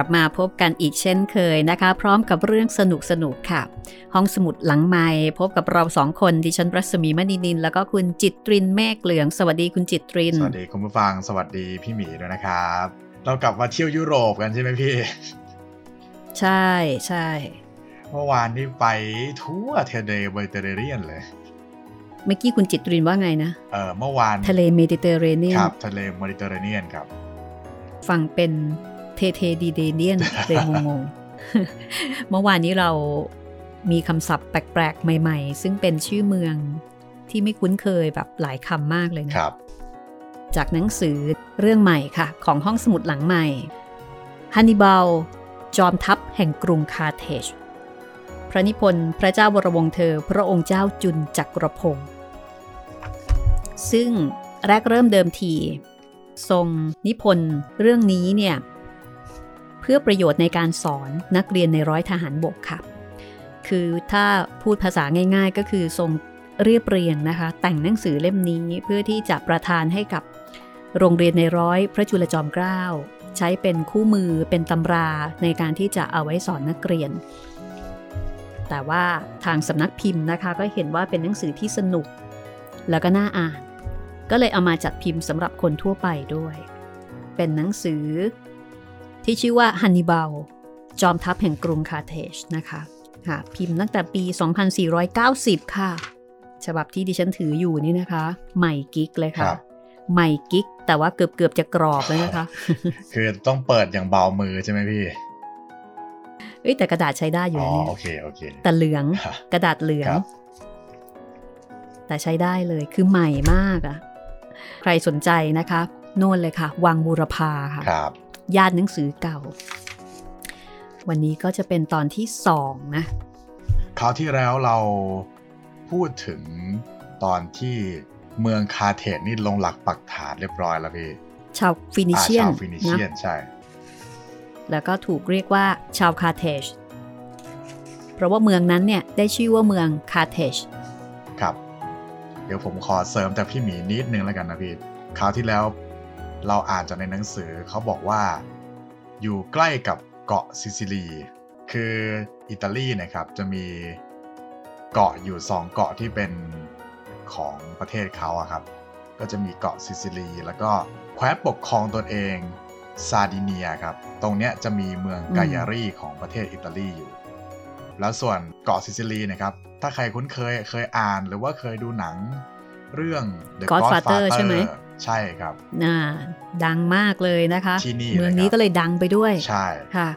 ลับมาพบกันอีกเช่นเคยนะคะ พร้อมกับเรื่องสนุกสนุกค่ะ ห้องสมุดหลังไมค์พบกับเราสองคนดิฉันรัศมีมณีนิน แล้วก็คุณจิตตรินเมฆเหลือง สวัสดีคุณจิตตริน สวัสดีคุณผู้ฟังสวัสดีพี่หมีด้วยนะครับ เรากลับมาเที่ยวยุโรปกันใช่ไหมพี่ ใช่ใช่เมื่อวานนี้ไปทั่วทะเลเมดิเตอร์เรเนียนเลยเมื่อกี้คุณจิตตรินว่าไงนะเออเมื่อวานทะเลเมดิเตอร์เรเนียนครับทะเลเมดิเตอร์เรเนียนครับ ฟังเป็น เทเทดีเดเนียนเลยงงๆ เมื่อวานนี้เรามีคำศัพท์แปลกๆ ใหม่ๆ ซึ่งเป็นชื่อเมืองที่ไม่คุ้นเคยแบบหลายคำมากเลยนะครับ จากหนังสือเรื่องใหม่ค่ะ ของห้องสมุดหลังไมค์ฮันนิบาลจอมทัพแห่งกรุงคาร์เธจพระนิพนธ์พระเจ้าวรวงศ์เธอ พระองค์เจ้าจุลจักรพงษ์ซึ่งแรกเริ่มเดิมที ทรงนิพนธ์เรื่องนี้เนี่ยเพื่อประโยชน์ในการสอนนักเรียนในร้อยทหารบกค่ะ คือถ้าพูดภาษาง่าย ๆ ก็คือทรงเรียบเรียงนะคะ แต่งหนังสือเล่มนี้เพื่อที่จะประทานให้กับโรงเรียนในร้อยพระจุลจอมเกล้าใช้เป็นคู่มือเป็นตำราในการที่จะเอาไว้สอนนักเรียน แต่ว่าทางสำนักพิมพ์นะคะก็เห็นว่าเป็นหนังสือที่สนุก แล้วก็น่าอ่าน ก็เลยเอามาจัดพิมพ์สำหรับคนทั่วไปด้วย เป็นหนังสือ ที่ชื่อว่าฮันนิบาลจอมทัพแห่งกรุงคาเทจนะคะค่ะพิมพ์ตั้งแต่ปี 2490 ค่ะ ฉบับที่ดิฉันถืออยู่นี่นะคะ ใหม่กิ๊กเลยคค่ะรับใหม่กิ๊ก แต่ว่าเกือบเกือบๆจะกรอบเลยนะคะ คือต้องเปิดอย่างเบามือใช่ไหมพี่เอ้ยแต่กระดาษใช้ได้อยู่อ๋อนะเนี่ยโอเคโอเคแต่เหลืองครับกระดาษเหลืองครับแต่ใช้ได้เลยคือใหม่มากอะใครสนใจนะคะ โน่นเลยค่ะ วังบูรพาค่ะครับ ย่านหนังสือเก่า วันนี้ก็จะเป็นตอนที่สองนะคราวที่แล้วเราพูดถึงตอนที่เมืองคาร์เธจนี่ลงหลักปักฐานเรียบร้อยแล้วพี่ชาวฟินิอ่าเชียนชาวฟินิเชียนนะใช่ แล้วก็ถูกเรียกว่าชาวคาร์เธจเพราะว่าเมืองนั้นเนี่ยได้ชื่อว่าเมืองคาร์เธจครับ เดี๋ยวผมขอเสริมจากพี่หมีนิดนึงแล้วกันนะพี่คราวที่แล้ว เราอ่านจากในหนังสือเขาบอกว่า อยู่ใกล้กับเกาะซิซิลี คืออิตาลีนะครับจะมีเกาะอยู่สองเกาะที่เป็นของประเทศเขาอะครับ ก็จะมีเกาะซิซิลี แล้วก็แคว้นปกครองตนเองซาร์ดิเนียครับ ตรงเนี้ยจะมีเมืองกาลยารีของประเทศอิตาลีอยู่ แล้วส่วนเกาะซิซิลีนะครับ ถ้าใครคุ้นเคยเคยอ่านหรือว่าเคยดูหนังเรื่อง The Godfather ใช่ไหม ใช่ครับหนังดังมากเลยนะคะที่นี่เมืองเลยครับนี้ก็เลยดังไปด้วย ใช่ค่ะ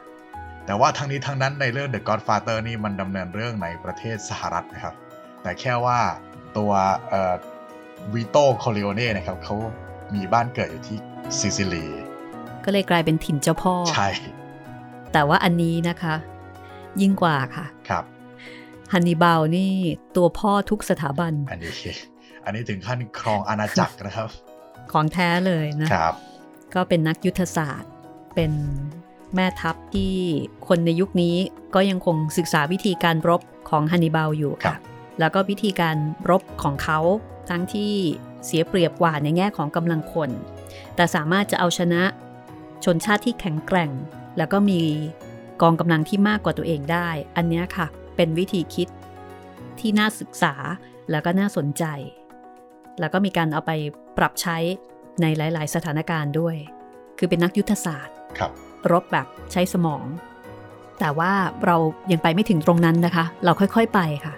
แต่ว่าทั้งนี้ทั้งนั้นในเรื่อง The Godfather นี่มันดำเนินเรื่องในประเทศสหรัฐนะครับ แต่แค่ว่าตัวเอ่อวีโต้ คอร์เลโอเน่นะครับเขามีบ้านเกิดอยู่ที่ซิซิลี ก็เลยกลายเป็นถิ่นเจ้าพ่อ ใช่ แต่ว่าอันนี้นะคะ ยิ่งกว่าค่ะ ครับฮันนิบาลนี่ตัวพ่อทุกสถาบัน อันนี้ อันนี้ถึงขั้นครองอาณาจักรนะครับ ของแท้เลยนะครับ ก็เป็นนักยุทธศาสตร์ เป็นแม่ทัพที่คนในยุคนี้ก็ยังคงศึกษาวิธีการรบของฮันนิบาลอยู่ครัค่ะบแล้วก็วิธีการรบของเขาทั้งที่เสียเปรียบกว่าในแง่ของกำลังคน แต่สามารถจะเอาชนะชนชาติที่แข็งแกร่ง แล้วก็มีกองกำลังที่มากกว่าตัวเองได้ อันเนี้ยค่ะ เป็นวิธีคิดที่น่าศึกษาแล้วก็น่าสนใจ แล้วก็มีการเอาไป ปรับใช้ในหลาย ๆ สถานการณ์ด้วย คือเป็นนักยุทธศาสตร์ครับรบแบบใช้สมอง แต่ว่าเรายังไปไม่ถึงตรงนั้นนะคะ เราค่อย ๆ ไปค่ะ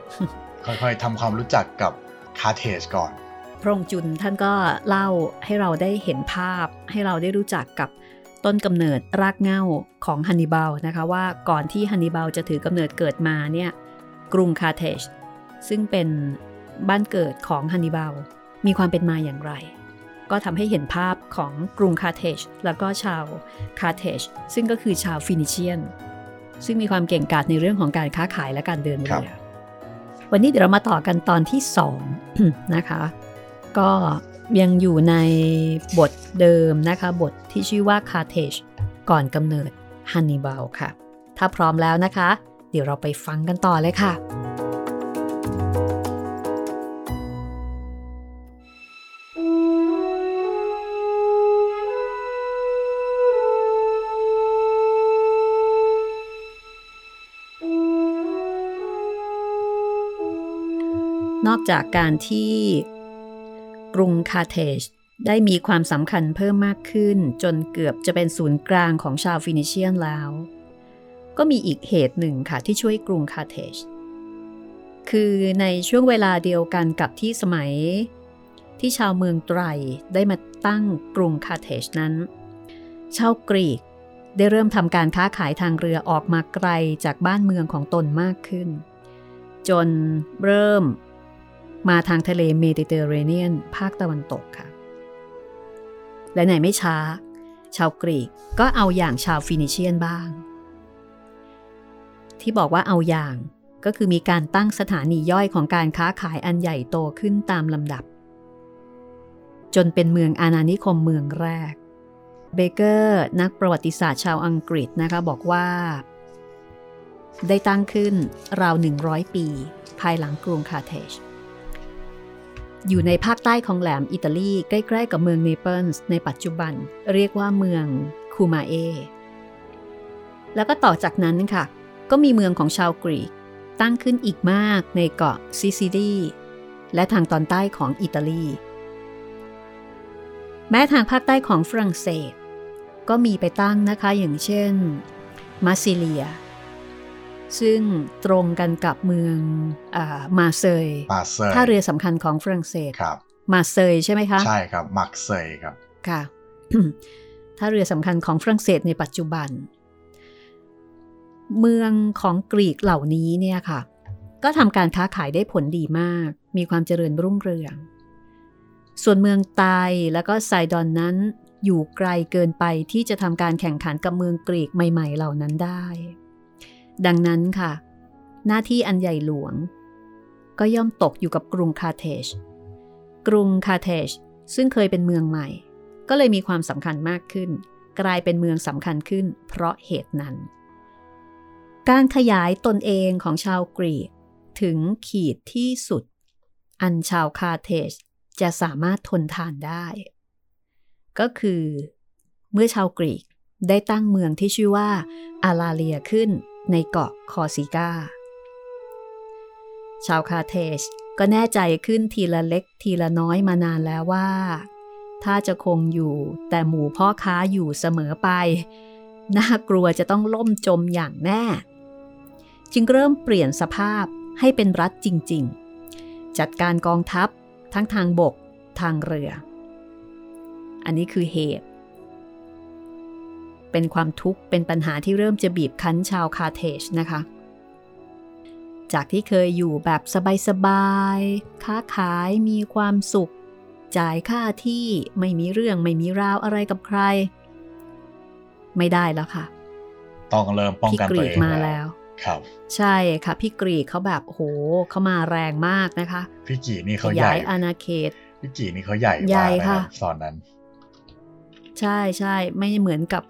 ค่อย ๆทำความรู้จักกับคาเทจก่อน พระองค์จุนท่านก็เล่าให้เราได้เห็นภาพ ให้เราได้รู้จักกับต้นกำเนิดรากเหง้าของฮันนิบาลนะคะ ว่าก่อนที่ฮันนิบาลจะถือกำเนิดเกิดมาเนี่ยกรุงคาเทจซึ่งเป็นบ้านเกิดของฮันนิบาล มีความเป็นมาอย่างไร ก็ทำให้เห็นภาพของกรุงคาเทจแล้วก็ชาวคาเทจซึ่งก็คือชาวฟินิเชียน ซึ่งมีความเก่งกาจในเรื่องของการค้าขายและการเดินเรือวันนี้เดี๋ยวเรามาต่อกันตอนที่2นะคะ ก็ยังอยู่ในบทเดิมนะคะ บทที่ชื่อว่าคาเทจก่อนกำเนิดฮันนิบาลค่ะ ถ้าพร้อมแล้วนะคะ เดี๋ยวเราไปฟังกันต่อเลยค่ะ จากการที่กรุงคาร์เธจได้มีความสำคัญเพิ่มมากขึ้น จนเกือบจะเป็นศูนย์กลางของชาวฟินิเชียนแล้ว ก็มีอีกเหตุหนึ่งค่ะที่ช่วยกรุงคาร์เธจคือในช่วงเวลาเดียวกันกับที่สมัย ที่ชาวเมืองไทร์ได้มาตั้งกรุงคาร์เธจนั้น ชาวกรีกได้เริ่มทำการค้าขายทางเรือออกมาไกลจากบ้านเมืองของตนมากขึ้น จนเริ่ม มาทางทะเลเมดิเตอร์เรเนียน ภาคตะวันตกค่ะ และในไม่ช้า ชาวกรีกก็เอาอย่างชาวฟินิเชียนบ้าง ที่บอกว่าเอาอย่างก็คือมีการตั้งสถานีย่อยของการค้าขายอันใหญ่โตขึ้นตามลำดับ จนเป็นเมืองอาณานิคมเมืองแรก เบเกอร์นักประวัติศาสตร์ชาวอังกฤษนะคะบอกว่า ได้ตั้งขึ้นราว 100 ปี ภายหลังกรุงคาร์เธจ อยู่ในภาคใต้ของแหลมอิตาลีใกล้ ๆ กับเมืองเนเปิลส์ในปัจจุบัน เรียกว่าเมืองคูมาเอ แล้วก็ต่อจากนั้นค่ะ ก็มีเมืองของชาวกรีก ตั้งขึ้นอีกมากในเกาะซิซิลีและทางตอนใต้ของอิตาลี แม้ทางภาคใต้ของฝรั่งเศส ก็มีไปตั้งนะคะอย่างเช่น มาซิเลีย ซึ่งตรงกันกับเมืองอมาเซยมาเซยท่าเรือสำคัญของฝรั่งเศสครับมาเซยใช่ไหมคะ ใช่ครับมักเซยครับ ค่ะท่าเรือสำคัญของฝรั่งเศสในปัจจุบัน เมืองของกรีกเหล่านี้เนี่ยค่ะ ก็ทำการค้าขายได้ผลดีมาก มีความเจริญรุ่งเรือง ส่วนเมืองไตแล้วก็ไซดอนนั้นอยู่ไกลเกินไปที่จะทำการแข่งขันกับเมืองกรีกใหม่ ๆ เหล่านั้นได้ ดังนั้นค่ะ หน้าที่อันใหญ่หลวง ก็ย่อมตกอยู่กับกรุงคาเทจกรุงคาเทจซึ่งเคยเป็นเมืองใหม่ ก็เลยมีความสำคัญมากขึ้น กลายเป็นเมืองสำคัญขึ้น เพราะเหตุนั้น การขยายตนเองของชาวกรีกถึงขีดที่สุด อันชาวคาเทจจะสามารถทนทานได้ ก็คือ เมื่อชาวกรีกได้ตั้งเมืองที่ชื่อว่าอาลาเลียขึ้น ในเกาะคอซิกาชาวคาเทจก็แน่ใจขึ้นทีละเล็กทีละน้อยมานานแล้วว่า ถ้าจะคงอยู่แต่หมู่พ่อค้าอยู่เสมอไป น่ากลัวจะต้องล่มจมอย่างแน่ จึงเริ่มเปลี่ยนสภาพให้เป็นรัฐจริง ๆ จัดการกองทัพทั้งทางบกทางเรือ อันนี้คือเหตุ เป็นความทุกข์ เป็นปัญหาที่เริ่มจะบีบคั้นชาวคาเทจนะคะ จากที่เคยอยู่แบบสบายๆ ค้าขายมีความสุข จ่ายค่าที่ไม่มีเรื่องไม่มีราวอะไรกับใคร ไม่ได้แล้วค่ะ ต้องเริ่มป้องพี่กันกตัวรีเอกงมาแล้วครับใช่ค่ะ พี่กรีกเขาแบบโหเขามาแรงมากนะคะ พี่กี่นี่ขเขาใหญ่ยายอาณาเขต พี่กี่นี่เขาใหญ่ใหญ่มากเลยค่ะรับตอนนั้น ใช่ใช่ไม่เหมือนกับ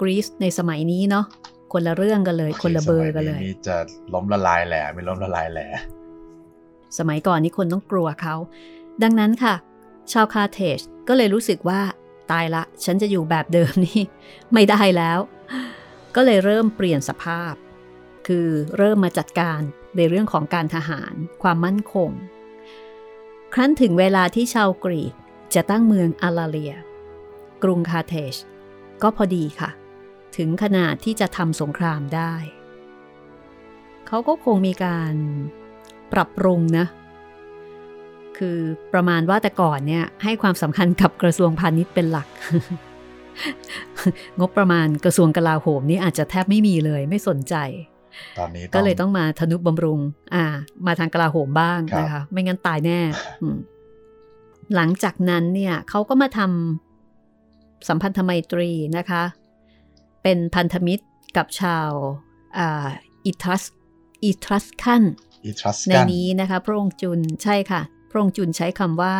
กรีซในสมัยนี้เนาะคนละเรื่องกันเลย คนละเบอร์กันเลยสมันี่จะล้มละลายแหล่ไม่ล้มละลายแหล่สมัยก่อนนี่คนต้องกลัวเขา ดังนั้นค่ะ ชาวคาเทจก็เลยรู้สึกว่าตายละ ฉันจะอยู่แบบเดิมนี่ ไม่ได้แล้ว ก็เลยเริ่มเปลี่ยนสภาพ คือเริ่มมาจัดการในเรื่องของการทหาร ความมั่นคง ครั้นถึงเวลาที่ชาวกรีกจะตั้งเมืองอาลาเลีย กรุงคาเทจก็พอดีค่ะ ถึงขนาดที่จะทำสงครามได้ เขาก็คงมีการปรับปรุงนะ คือประมาณว่าแต่ก่อนเนี่ยให้ความสำคัญกับกระทรวงพาณิชย์เป็นหลัก งบประมาณกระทรวงกลาโหมนี่อาจจะแทบไม่มีเลยไม่สนใจตอนนี้ก็เลยต้องมาทนุบำรุง อ่า มาทางกลาโหมบ้างครับนะคะ ไม่งั้นตายแน่อืมหลังจากนั้นเนี่ยเขาก็มาทำสัมพันธไมตรีนะคะ เป็นพันธมิตรกับชาวอิทัสอิทรัสคันอิทรัสในกันนี้นะคะพระองค์จุนใช่ค่ะ พระองค์จุนใช้คำว่า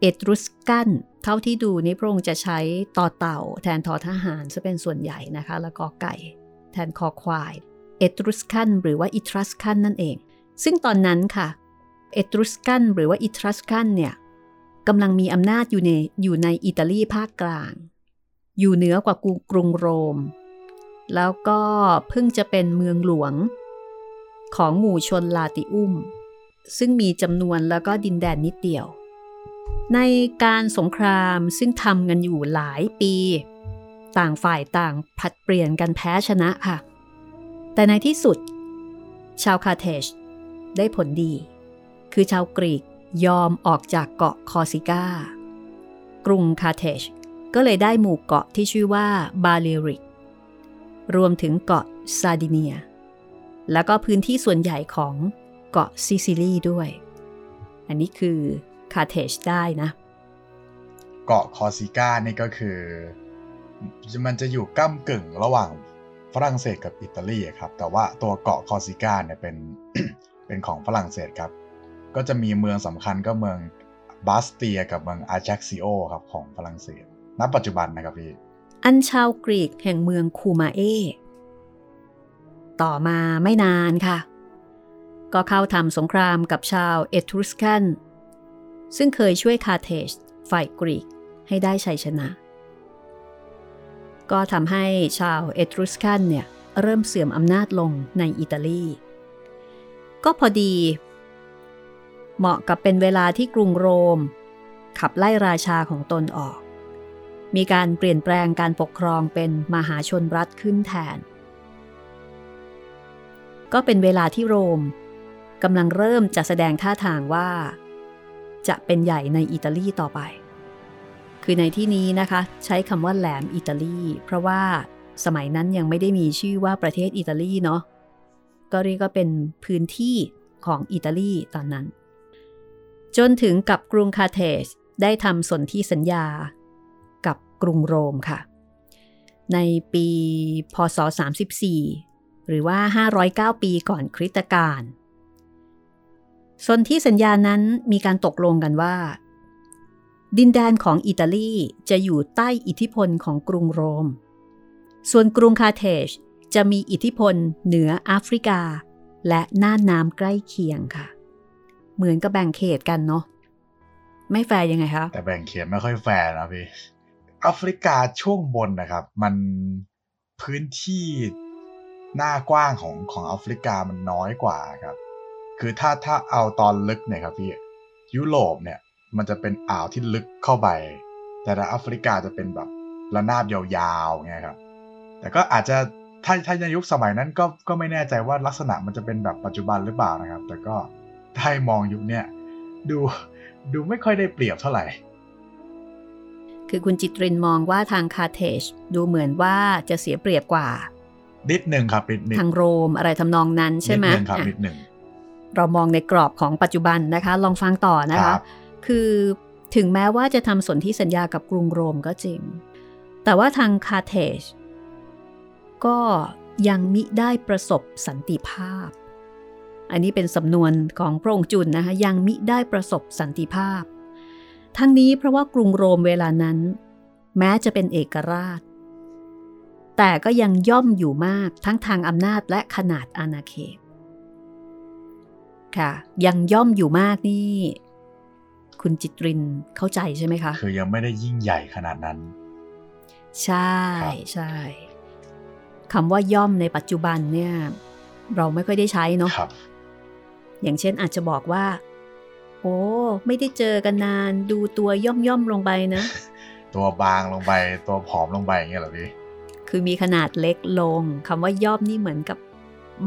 เอตรุสกันเท่าที่ดูนี่พระองค์จะใช้ต่อเต่า แทนทอทหารจะเป็นส่วนใหญ่นะคะ แล้วก็ไก่ แทนคอควายเอตรุสกันหรือว่าอิทรัสกันนั่นเอง ซึ่งตอนนั้นค่ะเอตรุสกันหรือว่าอิทรัสกันเนี่ยกำลังมีอำนาจอยู่ในอยู่ในอิตาลีภาคกลาง อยู่เหนือกว่ากรุงโรม แล้วก็เพิ่งจะเป็นเมืองหลวง ของหมู่ชนลาติอุม ซึ่งมีจำนวนแล้วก็ดินแดนนิดเดียว ในการสงครามซึ่งทำกันอยู่หลายปี ต่างฝ่ายต่างผลัดเปลี่ยนกันแพ้ชนะค่ะ แต่ในที่สุด ชาวคาเทจได้ผลดี คือชาวกรีกยอมออกจากเกาะคอร์ซิก้ากรุงคาร์เทจ ก็เลยได้หมู่เกาะที่ชื่อว่าบาเลริก รวมถึงเกาะซาร์ดิเนีย แล้วก็พื้นที่ส่วนใหญ่ของเกาะซิซิลีด้วย อันนี้คือคาร์เทจได้นะ เกาะคอร์ซิก้านี่ก็คือ มันจะอยู่ก้ากึ่งระหว่างฝรั่งเศสกับอิตาลีครับ แต่ว่าตัวเกาะคอร์ซิก้าเนี่ยเป็นเป็นของฝรั่งเศสครับ ก็จะมีเมืองสำคัญก็เมืองบาสเตียกับเมืองอาแจ็กซิโอครับของฝรั่งเศส ณปัจจุบันนะครับพี่ อันชาวกรีกแห่งเมืองคูมาเอ ต่อมาไม่นานค่ะ ก็เข้าทำสงครามกับชาวเอทรุสกัน ซึ่งเคยช่วยคาร์เทจฝ่ายกรีกให้ได้ชัยชนะ ก็ทำให้ชาวเอทรุสกันเนี่ยเริ่มเสื่อมอำนาจลงในอิตาลี ก็พอดี เหมาะกับเป็นเวลาที่กรุงโรม ขับไล่ราชาของตนออก มีการเปลี่ยนแปลงการปกครองเป็นมหาชนรัฐขึ้นแทน ก็เป็นเวลาที่โรมกำลังเริ่มจะแสดงท่าทางว่า จะเป็นใหญ่ในอิตาลีต่อไป คือในที่นี้นะคะ ใช้คำว่าแหลมอิตาลี เพราะว่าสมัยนั้นยังไม่ได้มีชื่อว่าประเทศอิตาลีเนาะก็เรียกว่าเป็นพื้นที่ของอิตาลีตอนนั้น จนถึงกับกรุงคาเทจได้ทำสนธิสัญญา กรุงโรมค่ะ ในปีพศ 34 หรือว่า 509 ปีก่อนคริสตกาลส่วนธิสัญญานั้นมีการตกลงกันว่า ดินแดนของอิตาลีจะอยู่ใต้อิทธิพลของกรุงโรม ส่วนกรุงคาร์เทจจะมีอิทธิพลเหนือแอฟริกา และน่านน้ำใกล้เคียงค่ะ เหมือนกับแบ่งเขตกันเนาะไม่แฟร์ยังไงคะแต่แบ่งเขตไม่ค่อยแฟร์นะพี่ แอฟริกาช่วงบนนะครับ มันพื้นที่หน้ากว้างของของแอฟริกามันน้อยกว่าครับ คือถ้าถ้าเอาตอนลึกเนี่ยครับพี่ยุโรปเนี่ยมันจะเป็นอ่าวที่ลึกเข้าไป แต่แอฟริกาจะเป็นแบบระนาบยาวๆไงครับ แต่ก็อาจจะถ้าถ้าในยุคสมัยนั้นก็ก็ไม่แน่ใจว่าลักษณะมันจะเป็นแบบปัจจุบันหรือเปล่านะครับ แต่ก็ถ้ามองยุคเนี้ยดูดูไม่ค่อยได้เปรียบเท่าไหร่ คือคุณจิตรินมองว่าทางคาร์เทจดูเหมือนว่าจะเสียเปรียบกว่า นิดหนึ่งครับนิดหนึ่งทางโรมอะไรทำนองนั้นใช่ไหมนิดนึงครับอะนิดหนึ่งเรามองในกรอบของปัจจุบันนะคะ ลองฟังต่อนะครัคะบคือถึงแม้ว่าจะทำสนธิสัญญากับกรุงโรมก็จริง แต่ว่าทางคาร์เทจก็ยังมิได้ประสบสันติภาพ อันนี้เป็นสำนวนของพระองค์จุนนะคะยังมิได้ประสบสันติภาพ ทั้งนี้เพราะว่ากรุงโรมเวลานั้น แม้จะเป็นเอกราช แต่ก็ยังย่อมอยู่มากทั้งทางอำนาจและขนาดอาณาเขต ค่ะ ยังย่อมอยู่มากนี่ คุณจิตรินเข้าใจใช่ไหมคะ คือยังไม่ได้ยิ่งใหญ่ขนาดนั้น ใช่ครับใช่คำว่าย่อมในปัจจุบันเนี่ย เราไม่ค่อยได้ใช้เนาะครับอย่างเช่นอาจจะบอกว่า โอ้ไม่ได้เจอกันนาน ดูตัวย่อมย่อมๆลงไปนะ ตัวบางลงไป ตัวผอมลงไปอย่างเงี้ยเหรอพี่ คือมีขนาดเล็กลงคำว่าย่อมนี่เหมือนกับ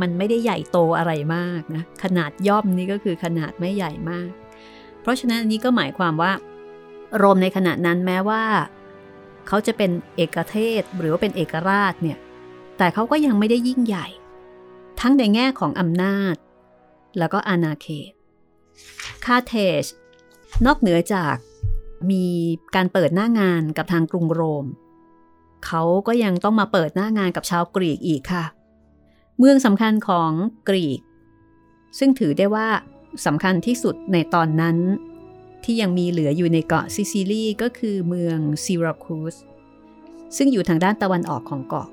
มันไม่ได้ใหญ่โตอะไรมากนะ ขนาดย่อมนี่ก็คือขนาดไม่ใหญ่มาก เพราะฉะนั้นอันนี้ก็หมายความว่า โรมในขณะนั้นแม้ว่า เขาจะเป็นเอกเทศหรือว่าเป็นเอกราชเนี่ย แต่เขาก็ยังไม่ได้ยิ่งใหญ่ ทั้งในแง่ของอำนาจ แล้วก็อาณาเขต คาเทจนอกเหนือจากมีการเปิดหน้างานกับทางกรุงโรม เขาก็ยังต้องมาเปิดหน้างานกับชาวกรีกอีกค่ะ เมืองสำคัญของกรีก ซึ่งถือได้ว่าสำคัญที่สุดในตอนนั้น ที่ยังมีเหลืออยู่ในเกาะซิซิลีก็คือเมืองซิราคูสซึ่งอยู่ทางด้านตะวันออกของเกาะ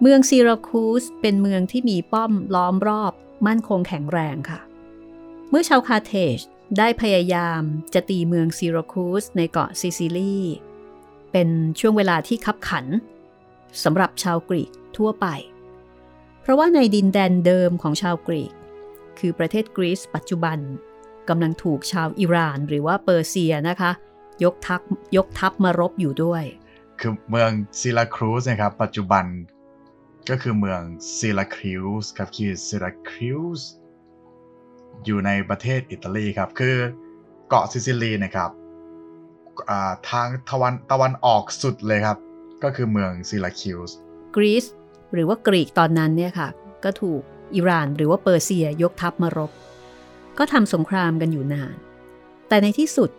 เมืองซิราคูสเป็นเมืองที่มีป้อมล้อมรอบมั่นคงแข็งแรงค่ะ เมื่อชาวคาร์เทจได้พยายามจะตีเมืองซิราคูสในเกาะซิซิลี เป็นช่วงเวลาที่คับขันสำหรับชาวกรีกทั่วไป เพราะว่าในดินแดนเดิมของชาวกรีก คือประเทศกรีซปัจจุบันกำลังถูกชาวอิหร่านหรือว่าเปอร์เซียนะคะ ยกทัพยกทัพมารบอยู่ด้วย คือเมืองซิราคูสนะครับ ปัจจุบันก็คือเมืองซิลาคริวส์ครับคือซิลาคริวส์ อยู่ในประเทศอิตาลีครับ คือเกาะซิซิลีนะครับทางตะวันตะวันออกสุดเลยครับ ก็คือเมืองซิลาคิวส์กรีซหรือว่ากรีกตอนนั้นเนี่ยค่ะ ก็ถูกอิหร่านหรือว่าเปอร์เซียยกทัพมารบ ก็ทำสงครามกันอยู่นาน แต่ในที่สุด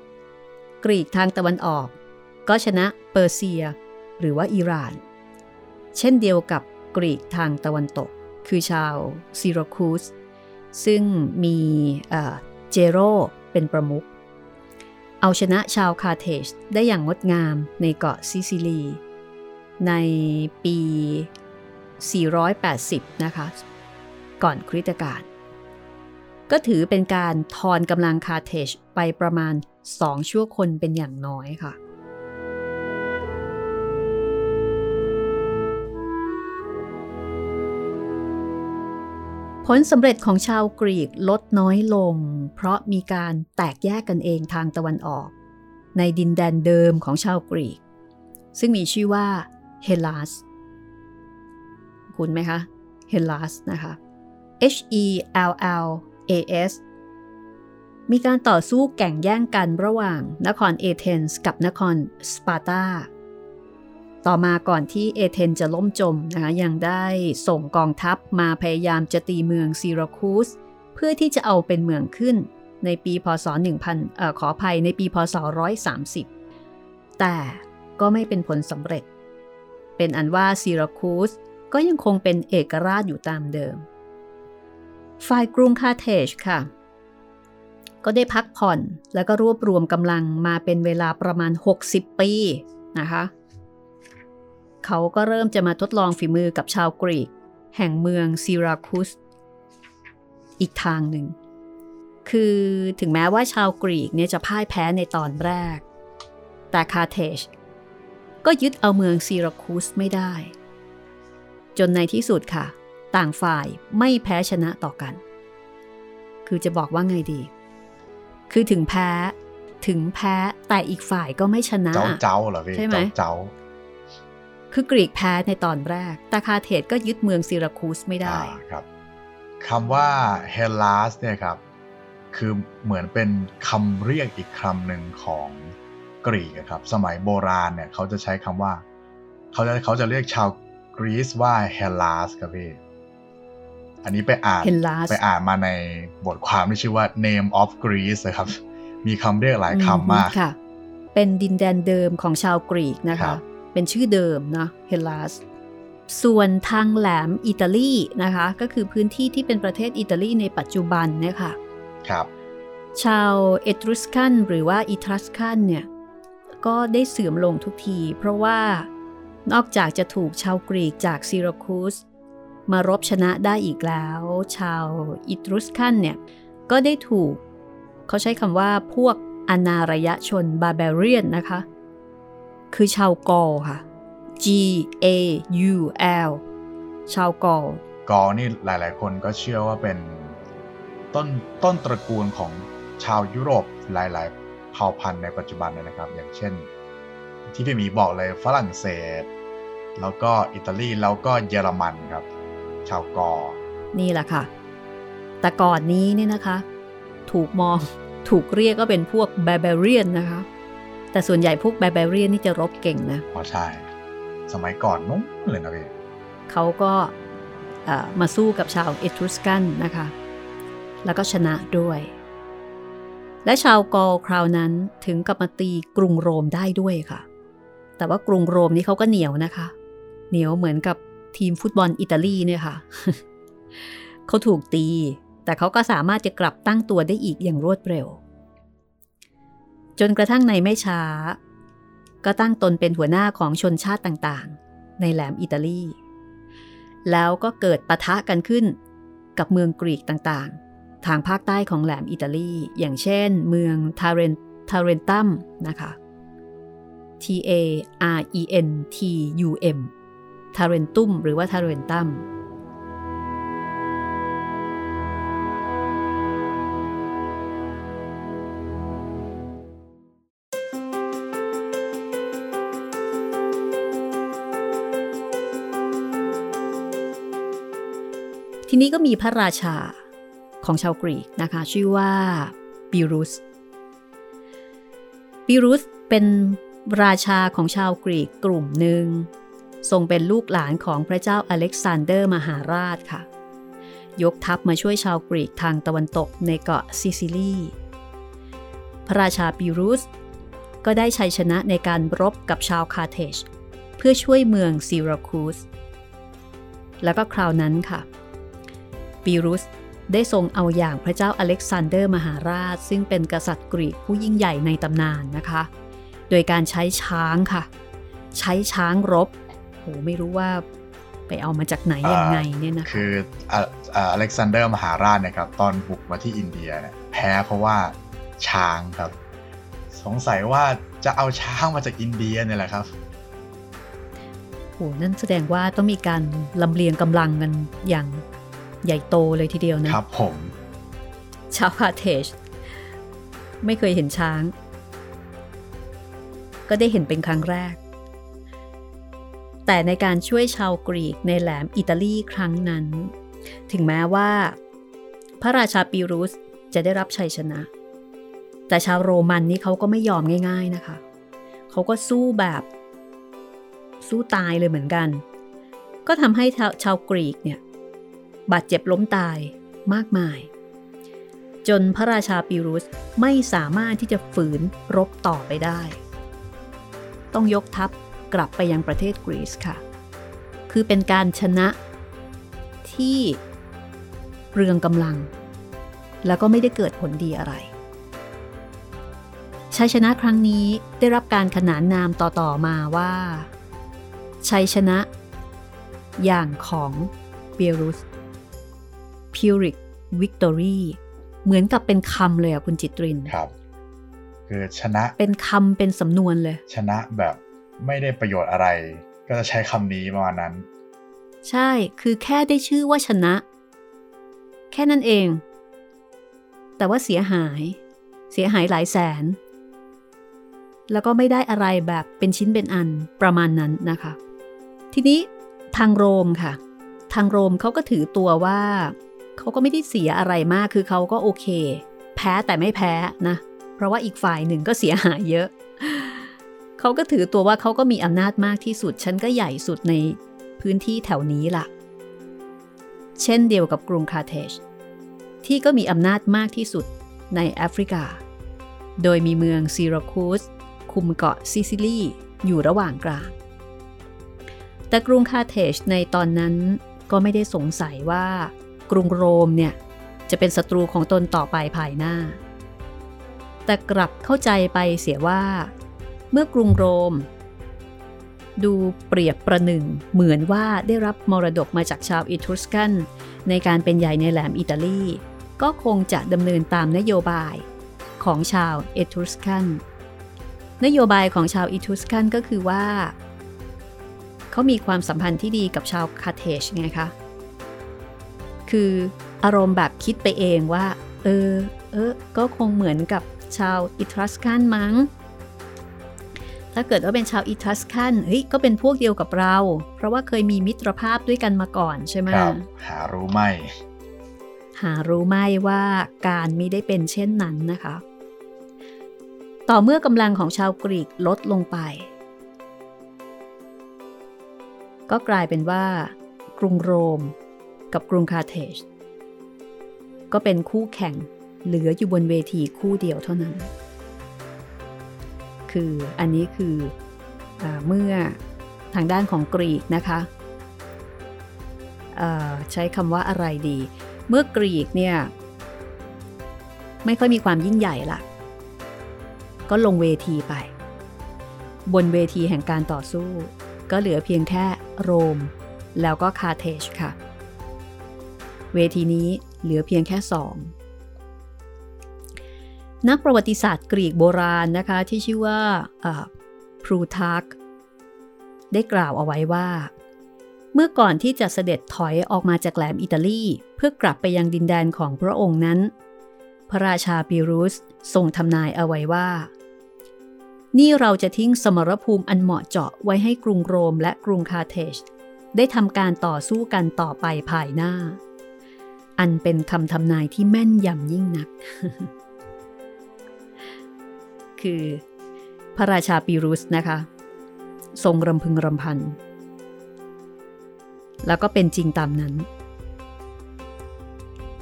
กรีกทางตะวันออก ก็ชนะเปอร์เซีย หรือว่าอิหร่าน เช่นเดียวกับกรีกทางตะวันตก คือชาวซิราคูส ซึ่งมีเจโรเป็นประมุขเอาชนะชาวคาร์เทจได้อย่างงดงามในเกาะซิซิลี ในปี 480 นะคะ ก่อนคริสตกาลก็ถือเป็นการทอนกำลังคาเทจไปประมาณ 2 ชั่วคนเป็นอย่างน้อยค่ะ ผลสำเร็จของชาวกรีกลดน้อยลง เพราะมีการแตกแยกกันเองทางตะวันออก ในดินแดนเดิมของชาวกรีก ซึ่งมีชื่อว่าเฮลัสคุณไหมคะเฮลัสนะคะ H E L L A S มีการต่อสู้แข่งแย่งกันระหว่างนครเอเธนส์กับนครสปาร์ตา ต่อมาก่อนที่เอเธนจะล่มจมนะคะยังได้ส่งกองทัพมาพยายามจะตีเมืองซีราคูสเพื่อที่จะเอาเป็นเมืองขึ้นในปีพศ 1000เอ่อขออภัยในปีพศ 130 แต่ก็ไม่เป็นผลสำเร็จ เป็นอันว่าซีราคูสก็ยังคงเป็นเอกราชอยู่ตามเดิม ฝ่ายกรุงคาเทจค่ะ ก็ได้พักผ่อนแล้วก็รวบรวมกำลังมาเป็นเวลาประมาณ 60 ปีนะคะ เขาก็เริ่มจะมาทดลองฝีมือกับชาวกรีก แห่งเมืองซิราคุส อีกทางหนึ่ง คือถึงแม้ว่าชาวกรีกเนี่ยจะพ่ายแพ้ในตอนแรก แต่คาเทจก็ยึดเอาเมืองซิราคุสไม่ได้ จนในที่สุดค่ะ ต่างฝ่ายไม่แพ้ชนะต่อกัน คือจะบอกว่าไงดี คือถึงแพ้ถึงแพ้แต่อีกฝ่ายก็ไม่ชนะ เจ้าเจ้าเหรอพี่ใช่ไหมเจ้า คือกรีกแพ้ในตอนแรกแต่คาเทศก็ยึดเมืองซิราคูสไม่ได้ครับคำว่าเฮลาสเนี่ยครับ คือเหมือนเป็นคำเรียกอีกคำหนึ่งของกรีกครับ สมัยโบราณเนี่ยเขาจะใช้คำว่า เขาจะเขาจะเรียกชาวกรีซว่าเฮลาสครับพี่อันนี้ไปอ่านไปอ่านมาในบทความที่ชื่อว่า Name of Greece ครับ มีคำเรียกหลายคำมากค่ะเป็นดินแดนเดิมของชาวกรีกนะคะ เป็นชื่อเดิมนะเฮลัสส่วนทางแหลมอิตาลีนะคะ ก็คือพื้นที่ที่เป็นประเทศอิตาลีในปัจจุบันเนี่ยค่ะครับ ชาวเอตรุสกันหรือว่าอิทรัสกันเนี่ย ก็ได้เสื่อมลงทุกที เพราะว่านอกจากจะถูกชาวกรีกจากซิราคูสมารบชนะได้อีกแล้ว ชาวอิตรุสกันเนี่ย ก็ได้ถูก เขาใช้คำว่าพวกอนารยชนบาเบเรียนนะคะ คือชาวกอลค่ะ G A U L ชาวกอลกอลนี่หลาย ๆ คนก็เชื่อว่าเป็นต้นต้นตระกูลของชาวยุโรปหลาย ๆ เผ่าพันธุ์ในปัจจุบันเลยนะครับ อย่างเช่น ที่พี่มีบอกเลยฝรั่งเศส แล้วก็อิตาลีแล้วก็เยอรมันครับ ชาวกอนี่แหละค่ะ แต่ก่อนนี้เนี่ยนะคะ ถูกมองถูกเรียกก็เป็นพวกบาบาเรียนนะคะ แต่ส่วนใหญ่พวกแบเบเรียนนี่จะรบเก่งนะอ๋อใช่ สมัยก่อนนู้นเลยนะพี่เขาก็มาสู้กับชาวเอตรุสกันนะคะ แล้วก็ชนะด้วย และชาวกอลคราวนั้นถึงกับมาตีกรุงโรมได้ด้วยค่ะ แต่ว่ากรุงโรมนี่เขาก็เหนียวนะคะ เหนียวเหมือนกับทีมฟุตบอลอิตาลีเนี่ยค่ะ เขาถูกตี แต่เขาก็สามารถจะกลับตั้งตัวได้อีกอย่างรวดเร็ว จนกระทั่งในไม่ช้า ก็ตั้งตนเป็นหัวหน้าของชนชาติต่างๆ ในแหลมอิตาลี แล้วก็เกิดปะทะกันขึ้นกับเมืองกรีกต่างๆ ทางภาคใต้ของแหลมอิตาลี อย่างเช่น เมืองทาเรนทาเรนตัมนะคะ T A R E N T U M ทาเรนตุมหรือว่าทาเรนตัม นี้ก็มีพระราชาของชาวกรีกนะคะ ชื่อว่าปิรุสปิรุสเป็นราชาของชาวกรีกกลุ่มหนึ่งทรงเป็นลูกหลานของพระเจ้าอเล็กซานเดอร์มหาราชค่ะ ยกทัพมาช่วยชาวกรีกทางตะวันตกในเกาะซิซิลีพระราชาปิรุส ก็ได้ชัยชนะในการรบกับชาวคาร์เทจเพื่อช่วยเมืองซีราคูส แล้วก็คราวนั้นค่ะ ปิรุส ได้ทรงเอาอย่างพระเจ้าอเล็กซานเดอร์มหาราช ซึ่งเป็นกษัตริย์กรีกผู้ยิ่งใหญ่ในตำนานนะคะ โดยการใช้ช้างค่ะ ใช้ช้างรบโหไม่รู้ว่าไปเอามาจากไหนยังไงเนี่ยนะคะคืออเล็กซานเดอร์มหาราชเนี่ยครับ ตอนบุกมาที่อินเดียเนี่ยแพ้เพราะว่าช้างครับ สงสัยว่าจะเอาช้างมาจากอินเดียเนี่ยแหละครับโหนั่นแสดงว่าต้องมีการลำเลียงกำลังกันอย่าง ใหญ่โตเลยทีเดียวนะ ครับผม ชาวคาเทจไม่เคยเห็นช้าง ก็ได้เห็นเป็นครั้งแรก แต่ในการช่วยชาวกรีกในแหลมอิตาลีครั้งนั้น ถึงแม้ว่า พระราชาปิรุสจะได้รับชัยชนะ แต่ชาวโรมันนี่เขาก็ไม่ยอมง่าย ๆนะคะ เขาก็สู้แบบสู้ตายเลยเหมือนกัน ก็ทำให้ชาวกรีกเนี่ย บาดเจ็บล้มตายมากมาย จนพระราชาปิรุสไม่สามารถที่จะฝืนรบต่อไปได้ ต้องยกทัพกลับไปยังประเทศกรีซค่ะ คือเป็นการชนะที่เรืองกำลัง แล้วก็ไม่ได้เกิดผลดีอะไรชัยชนะครั้งนี้ได้รับการขนานนามต่อ ๆ มาว่าชัยชนะ อย่างของเปียรุส Pyrrhic Victory เหมือนกับเป็นคำเลยอะคุณจิตรินครับ คือชนะเป็นคำเป็นสำนวนเลย ชนะแบบไม่ได้ประโยชน์อะไร ก็จะใช้คำนี้ประมาณนั้น ใช่คือแค่ได้ชื่อว่าชนะ แค่นั้นเอง แต่ว่าเสียหาย เสียหายหลายแสน แล้วก็ไม่ได้อะไรแบบเป็นชิ้นเป็นอันประมาณนั้นนะคะ ทีนี้ทางโรมค่ะ ทางโรมเขาก็ถือตัวว่า เขาก็ไม่ได้เสียอะไรมากคือเขาก็โอเค แพ้แต่ไม่แพ้นะ เพราะว่าอีกฝ่ายหนึ่งก็เสียหายเยอะ เขาก็ถือตัวว่าเขาก็มีอำนาจมากที่สุด ฉันก็ใหญ่สุดในพื้นที่แถวนี้ล่ะ เช่นเดียวกับกรุงคาร์เทจที่ก็มีอำนาจมากที่สุดในแอฟริกา โดยมีเมืองซีราคูสคุมเกาะซิซิลีอยู่ระหว่างกลาง แต่กรุงคาร์เทจในตอนนั้นก็ไม่ได้สงสัยว่า กรุงโรมเนี่ยจะเป็นศัตรูของตนต่อไปภายหน้า แต่กลับเข้าใจไปเสียว่า เมื่อกรุงโรม ดูเปรียบประหนึ่งเหมือนว่าได้รับมรดกมาจากชาวอิทรุสกันในการเป็นใหญ่ในแหลมอิตาลี ก็คงจะดำเนินตามนโยบายของชาวเอทรุสกันนโยบายของชาวอิทรุสกันก็คือว่า เขามีความสัมพันธ์ที่ดีกับชาวคาเทชไงคะ คืออารมณ์แบบคิดไปเองว่า เออ เออ ก็คงเหมือนกับชาวอิทรัสกันมั้ง ถ้าเกิดว่าเป็นชาวอิทรัสกันเฮ้ย ก็เป็นพวกเดียวกับเรา เพราะว่าเคยมีมิตรภาพด้วยกันมาก่อนใช่ไหมครับ หารู้ไหม หารู้ไหมว่าการมิได้เป็นเช่นนั้นนะคะ ต่อเมื่อกำลังของชาวกรีกลดลงไป ก็กลายเป็นว่ากรุงโรม กับกรุงคาเทจก็เป็นคู่แข่งเหลืออยู่บนเวทีคู่เดียวเท่านั้น คืออันนี้คืออเมื่อทางด้านของกรีกนะคะใช้คำว่าอะไรดี เมื่อกรีกเนี่ยไม่ค่อยมีความยิ่งใหญ่ละก็ลงเวทีไป บนเวทีแห่งการต่อสู้ ก็เหลือเพียงแค่โรม แล้วก็คาร์เทจค่ะ เวทีนี้เหลือเพียงแค่สองนักประวัติศาสตร์กรีกโบราณนะคะที่ชื่อว่าพลูทาร์กได้กล่าวเอาไว้ว่า เมื่อก่อนที่จะเสด็จถอยออกมาจากแหลมอิตาลี เพื่อกลับไปยังดินแดนของพระองค์นั้น พระราชาปิรุสทรงทำนายเอาไว้ว่า นี่เราจะทิ้งสมรภูมิอันเหมาะเจาะไว้ให้กรุงโรมและกรุงคาเทชได้ทำการต่อสู้กันต่อไปภายหน้า อันเป็นคำทำนายที่แม่นยำยิ่งนัก คือพระราชาปิรุสนะคะ ทรงรำพึงรำพัน แล้วก็เป็นจริงตามนั้น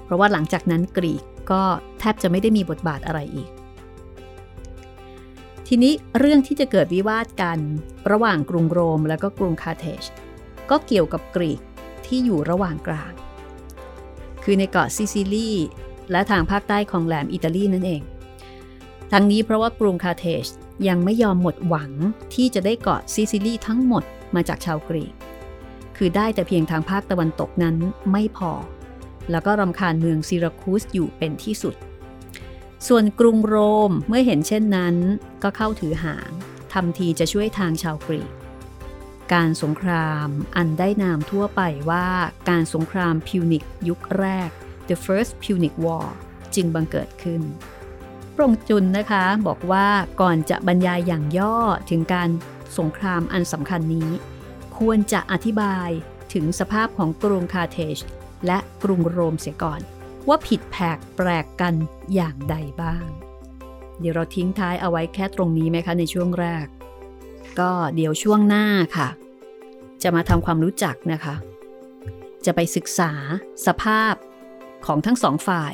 เพราะว่าหลังจากนั้นกรีกก็แทบจะไม่ได้มีบทบาทอะไรอีก ทีนี้เรื่องที่จะเกิดวิวาทกันระหว่างกรุงโรมและก็กรุงคาร์เทจก็เกี่ยวกับกรีกที่อยู่ระหว่างกลาง คือในเกาะซิซิลีและทางภาคใต้ของแหลมอิตาลีนั่นเอง ทั้งนี้เพราะว่ากรุงคาร์เทจยังไม่ยอมหมดหวังที่จะได้เกาะซิซิลีทั้งหมดมาจากชาวกรีก คือได้แต่เพียงทางภาคตะวันตกนั้นไม่พอ แล้วก็รำคาญเมืองซิราคูสอยู่เป็นที่สุด ส่วนกรุงโรมเมื่อเห็นเช่นนั้น ก็เข้าถือหางทำทีจะช่วยทางชาวกรีก การสงครามอันได้นามทั่วไปว่าการสงครามพิวนิกยุคแรก The First Punic War จึงบังเกิดขึ้นพระองค์จุนนะคะบอกว่าก่อนจะบรรยายอย่างย่อถึงการสงครามอันสำคัญนี้ ควรจะอธิบายถึงสภาพของกรุงคาเทชและกรุงโรมเสียก่อน ว่าผิดแผกแปลกกันอย่างใดบ้าง เดี๋ยวเราทิ้งท้ายเอาไว้แค่ตรงนี้ไหมคะในช่วงแรก ก็เดี๋ยวช่วงหน้าค่ะ จะมาทำความรู้จักนะคะ จะไปศึกษาสภาพของทั้งสองฝ่าย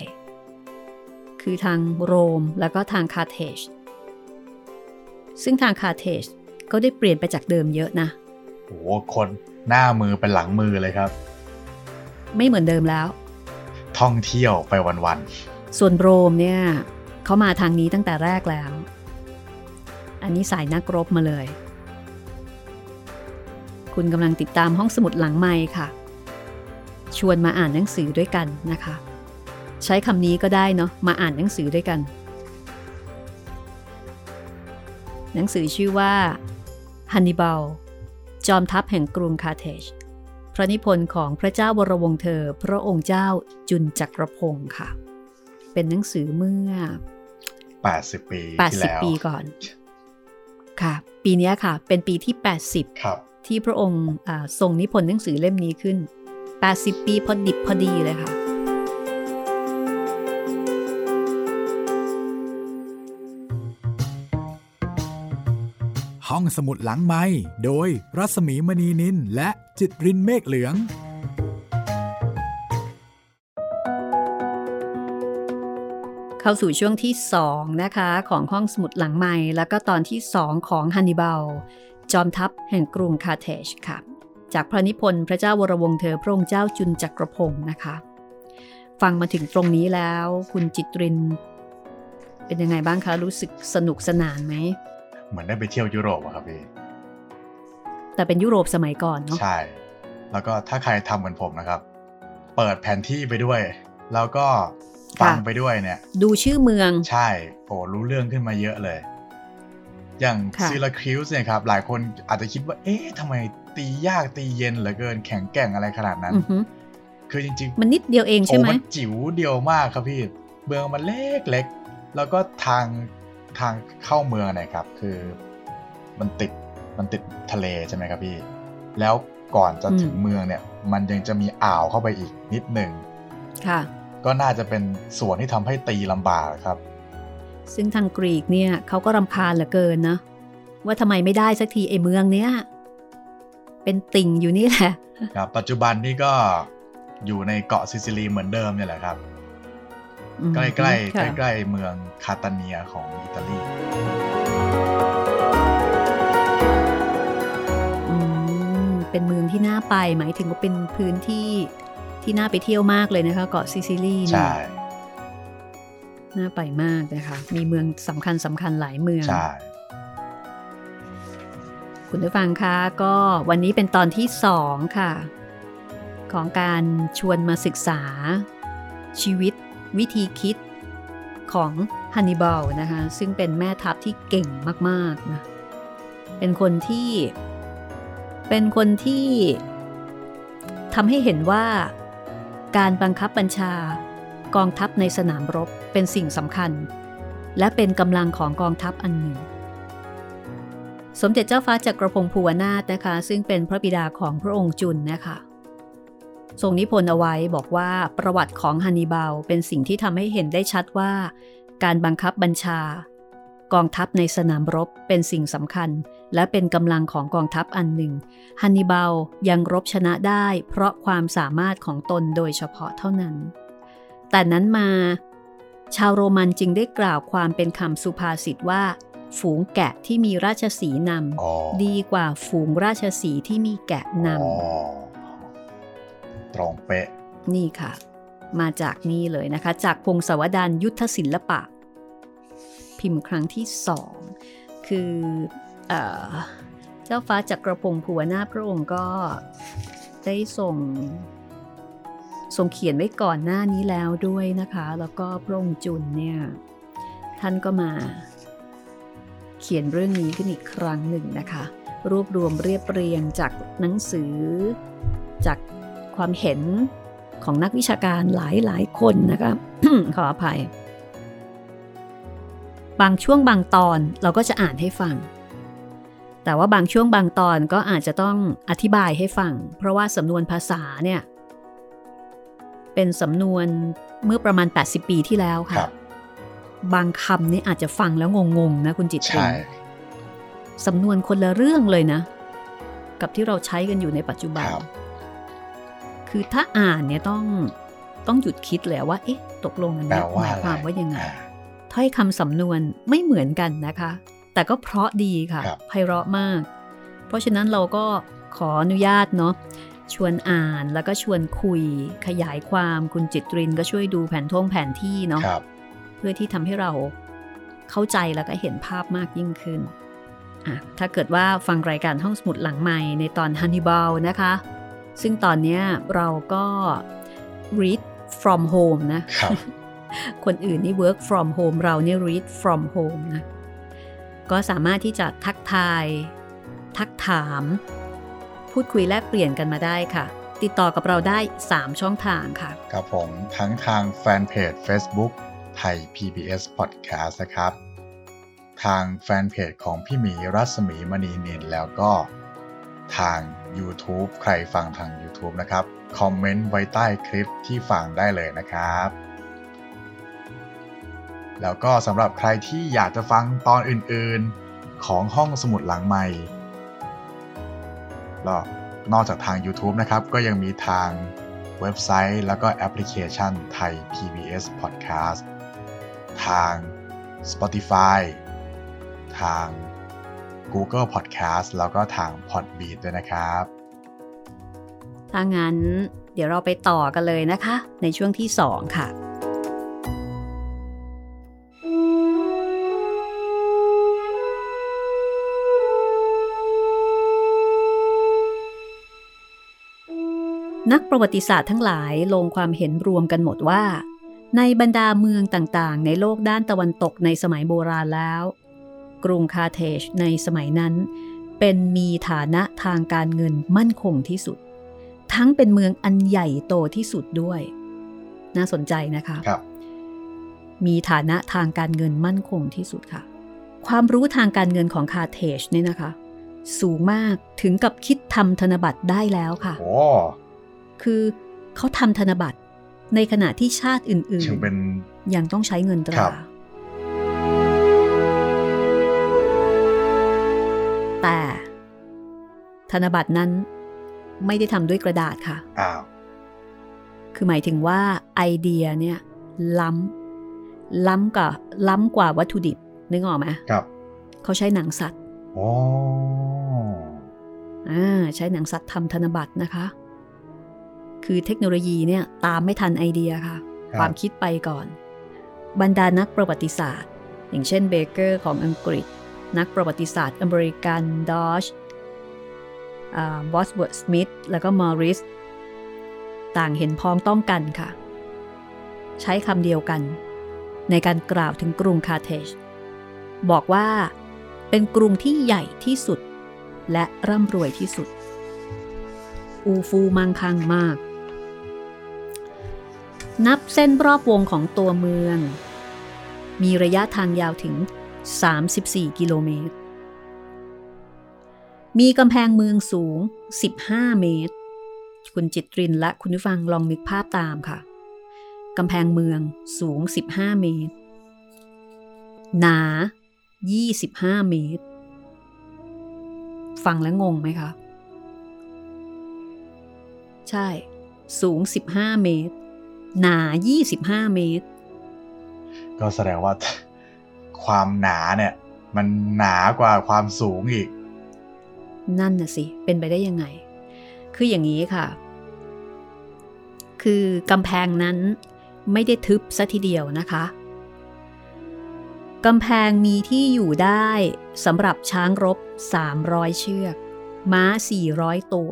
คือทางโรมแล้วก็ทางคาเทจซึ่งทางคาเทจก็ได้เปลี่ยนไปจากเดิมเยอะนะโอ้คนหน้ามือเป็นหลังมือเลยครับ ไม่เหมือนเดิมแล้ว ท่องเที่ยวไปวันๆ ส่วนโรมเนี่ยเขามาทางนี้ตั้งแต่แรกแล้ว อันนี้สายนักรบมาเลย คุณกำลังติดตามห้องสมุดหลังไม้ค่ะ ชวนมาอ่านหนังสือด้วยกันนะคะ ใช้คำนี้ก็ได้เนาะมาอ่านหนังสือด้วยกัน หนังสือชื่อว่าฮันนิบาลจอมทัพแห่งกรุงคาเทจพระนิพนธ์ของพระเจ้าวรวงเธอ พระองค์เจ้าจุนจักรพงศ์ค่ะ เป็นหนังสือเมื่อ 80 ปีที่แล้ว80 ปีก่อน ค่ะ ปีนี้ค่ะ เป็นปีที่ 80 ครับ ที่พระองค์ทรงนิพนธ์หนังสือเล่มนี้ขึ้น 80 ปีพอดิบพอดีเลยค่ะ ห้องสมุดหลังไม้โดยรัศมีมณีนินและจิตรินเมฆเหลืองเข้าสู่ช่วงที่ 2 นะคะ ของห้องสมุดหลังไม้แล้วก็ตอนที่ 2 ของฮันนิบาล จอมทัพแห่งกรุงคาเทชค่ะ จากพระนิพนธ์พระเจ้าวรวงเธอพระองค์เจ้าจุนจักรพงศ์นะคะ ฟังมาถึงตรงนี้แล้วคุณจิตริน เป็นยังไงบ้างคะ รู้สึกสนุกสนานไหม เหมือนได้ไปเที่ยวยุโรปอะครับพี่ แต่เป็นยุโรปสมัยก่อนเนาะใช่ แล้วก็ถ้าใครทำเหมือนผมนะครับ เปิดแผนที่ไปด้วย แล้วก็ฟังไปด้วยเนี่ย ดูชื่อเมืองใช่โอ้รู้เรื่องขึ้นมาเยอะเลย อย่างซิลาคิวส์เนี่ยครับ หลายคนอาจจะคิดว่า เอ๊ะทำไมตียากตีเย็นเหลือเกินแข็งแกร่งอะไรขนาดนั้น คือจริง ๆ มันนิดเดียวเองใช่ไหมมันจิ๋วเดียวมากครับพี่ เมืองมันเล็กเล็กแล้วก็ทางทางเข้าเมืองนะครับ คือมันติดมันติดทะเลใช่ไหมครับพี่ แล้วก่อนจะถึงเมืองเนี่ย มันยังจะมีอ่าวเข้าไปอีกนิดหนึ่งค่ะก็น่าจะเป็นส่วนที่ทำให้ตีลำบากครับ ซึ่งทางกรีกเนี่ยเขาก็รำคาญเหลือเกินนะ ว่าทำไมไม่ได้สักทีไอ้เมืองเนี้ยเป็นติ่งอยู่นี่แหละครับปัจจุบันนี่ก็อยู่ในเกาะซิซิลีเหมือนเดิมเนี่ยแหละครับอืมใกล้ใกล้ค่ะใกล้ๆเมืองคาตาเนียของอิตาลีอืมเป็นเมืองที่น่าไป หมายถึงว่าเป็นพื้นที่ที่น่าไปเที่ยวมากเลยนะคะ เกาะซิซิลีเนี่ยใช่ น่าไปมากนะคะ มีเมืองสำคัญสำคัญหลายเมือง ใช่ คุณผู้ฟังคะก็วันนี้เป็นตอนที่สองค่ะ ของการชวนมาศึกษา ชีวิต วิธีคิดของฮันนิบาลนะคะ ซึ่งเป็นแม่ทัพที่เก่งมากๆนะเป็นคนที่ เป็นคนที่ทำให้เห็นว่าการบังคับบัญชา กองทัพในสนามรบเป็นสิ่งสำคัญ และเป็นกำลังของกองทัพอันหนึ่ง สมเด็จเจ้าฟ้าจักรพงศ์ภูวนาถนะคะ ซึ่งเป็นพระบิดาของพระองค์จุนนะคะทรงนิพนธ์เอาไว้บอกว่าประวัติของฮันนิบาลเป็นสิ่งที่ทำให้เห็นได้ชัดว่า การบังคับบัญชา กองทัพในสนามรบเป็นสิ่งสำคัญ และเป็นกำลังของกองทัพอันหนึ่งฮันนิบาลยังรบชนะได้ เพราะความสามารถของตนโดยเฉพาะเท่านั้น แต่นั้นมา ชาวโรมันจึงได้กล่าวความเป็นคำสุภาษิตว่า ฝูงแกะที่มีราชสีห์นอ๋อำดีกว่าฝูงราชสีห์ที่มีแกะนอ๋อตรงเป๊ะำนี่ค่ะ มาจากนี่เลยนะคะ จากพงศาวดารยุทธศิลปะ พิมพ์ครั้งที่สองคือเออเจ้าฟ้าจักรพงศ์ภูวนาถพระองค์ก็ได้ส่ง ส่งเขียนไว้ก่อนหน้านี้แล้วด้วยนะคะ แล้วก็พระองค์จุนเนี่ยท่านก็มา เขียนเรื่องนี้ขึ้นอีกครั้งหนึ่งนะคะ รวบรวมเรียบเรียงจากหนังสือ จากความเห็นของนักวิชาการหลายหลายคนนะคะขออภัย บางช่วงบางตอนเราก็จะอ่านให้ฟัง แต่ว่าบางช่วงบางตอนก็อาจจะต้องอธิบายให้ฟัง เพราะว่าสำนวนภาษาเนี่ย เป็นสำนวนเมื่อประมาณ 80 ปีที่แล้วคค่ะรับบางคำเนี่ยอาจจะฟังแล้วงงๆนะคุณจิตรใช่สำนวนคนละเรื่องเลยนะ กับที่เราใช้กันอยู่ในปัจจุบันครับคือถ้าอ่านเนี่ยต้องต้องหยุดคิดเลยว่า เอ๊ะ ตกลงอันแปลเนี้ยหว่ามายอะไรความว่ายังไงอ่าถ้อยคำสำนวนไม่เหมือนกันนะคะ แต่ก็เพราะดีค่ะครับไพเราะมาก เพราะฉะนั้นเราก็ขออนุญาตเนาะ ชวนอ่านแล้วก็ชวนคุย ขยายความคุณจิตรินก็ช่วยดูแผนท่งแผนที่เนาะครับเพื่อที่ทำให้เราเข้าใจแล้วก็เห็นภาพมากยิ่งขึ้นอะถ้าเกิดว่าฟังรายการห้องสมุดหลังใหม่ในตอน Hannibal นะคะ ซึ่งตอนเนี้ยเราก็ read from home นะครับคนอื่นนี่ work from home เราเนี่ย read from home นะ ก็สามารถที่จะทักทาย ทักถาม พูดคุยแลกเปลี่ยนกันมาได้ค่ะ ติดต่อกับเราได้ 3 ช่องทางค่ะ ครับผมทั้งทางแฟนเพจ Facebook ไทย PBS Podcast นะครับ ทางแฟนเพจของพี่หมีรัศมีมณีนินแล้วก็ทาง YouTube ใครฟังทาง YouTube นะครับ คอมเมนต์ไว้ใต้คลิปที่ฟังได้เลยนะครับ แล้วก็สำหรับใครที่อยากจะฟังตอนอื่นๆ ของห้องสมุดหลังใหม่ แล้วนอกจากทาง YouTube นะครับ ก็ยังมีทางเว็บไซต์ แล้วก็แอปพลิเคชันไทย PBS Podcast ทาง Spotify ทาง Google Podcast แล้วก็ทาง Podbean ด้วยนะครับ ถ้างั้นเดี๋ยวเราไปต่อกันเลยนะคะ ในช่วงที่ 2 ค่ะ นักประวัติศาสตร์ทั้งหลายลงความเห็นรวมกันหมดว่า ในบรรดาเมืองต่างๆ ในโลกด้านตะวันตกในสมัยโบราณแล้ว กรุงคาร์เทจในสมัยนั้น เป็นมีฐานะทางการเงินมั่นคงที่สุด ทั้งเป็นเมืองอันใหญ่โตที่สุดด้วย น่าสนใจนะคะครับ มีฐานะทางการเงินมั่นคงที่สุดค่ะ ความรู้ทางการเงินของคาร์เทจเนี่ยนะคะ สูงมากถึงกับคิดทำธนบัตรได้แล้วค่ะโอ้ คือเขาทำธนบัตรในขณะที่ชาติอื่นถึงเป็นๆยังต้องใช้เงินตครัราบแต่ธนบัตรนั้นไม่ได้ทำด้วยกระดาษค่ะอ้าวคือหมายถึงว่าไอเดียเนี่ยล้ล้ำกับล้ำกว่าวัตถุดิบนึกออกไหมครับเขาใช้หนังสัตว์อ๋ออ่าใช้หนังสัตว์ทำธนบัตรนะคะ คือเทคโนโลยีเนี่ยตามไม่ทันไอเดียค่ะครับความคิดไปก่อน บรรดานักประวัติศาสตร์ อย่างเช่นเบเกอร์ของอังกฤษ นักประวัติศาสตร์อเมริกันดอชบอสเวิร์ธสมิธแล้วก็มอริสต่างเห็นพ้องต้องกันค่ะ ใช้คำเดียวกัน ในการกล่าวถึงกรุงคาร์เทจบอกว่าเป็นกรุงที่ใหญ่ที่สุด และร่ำรวยที่สุด อูฟูมั่งคั่งมาก นับเส้นรอบวงของตัวเมือง มีระยะทางยาวถึง 34 กิโลเมตร มีกำแพงเมืองสูง 15 เมตร คุณจิตรินและคุณผู้ฟังลองนึกภาพตามค่ะ กำแพงเมืองสูง 15 เมตร หนา 25 เมตร ฟังแล้วงงไหมคะ ใช่ สูง 15 เมตร หนา 25 เมตร ก็แสดงว่าความหนาเนี่ย มันหนากว่าความสูงอีก นั่นน่ะสิ เป็นไปได้ยังไง คืออย่างนี้ค่ะ คือกำแพงนั้นไม่ได้ทึบซะทีเดียวนะคะกำแพงมีที่อยู่ได้สำหรับช้างรบ 300 เชือก ม้า 400 ตัว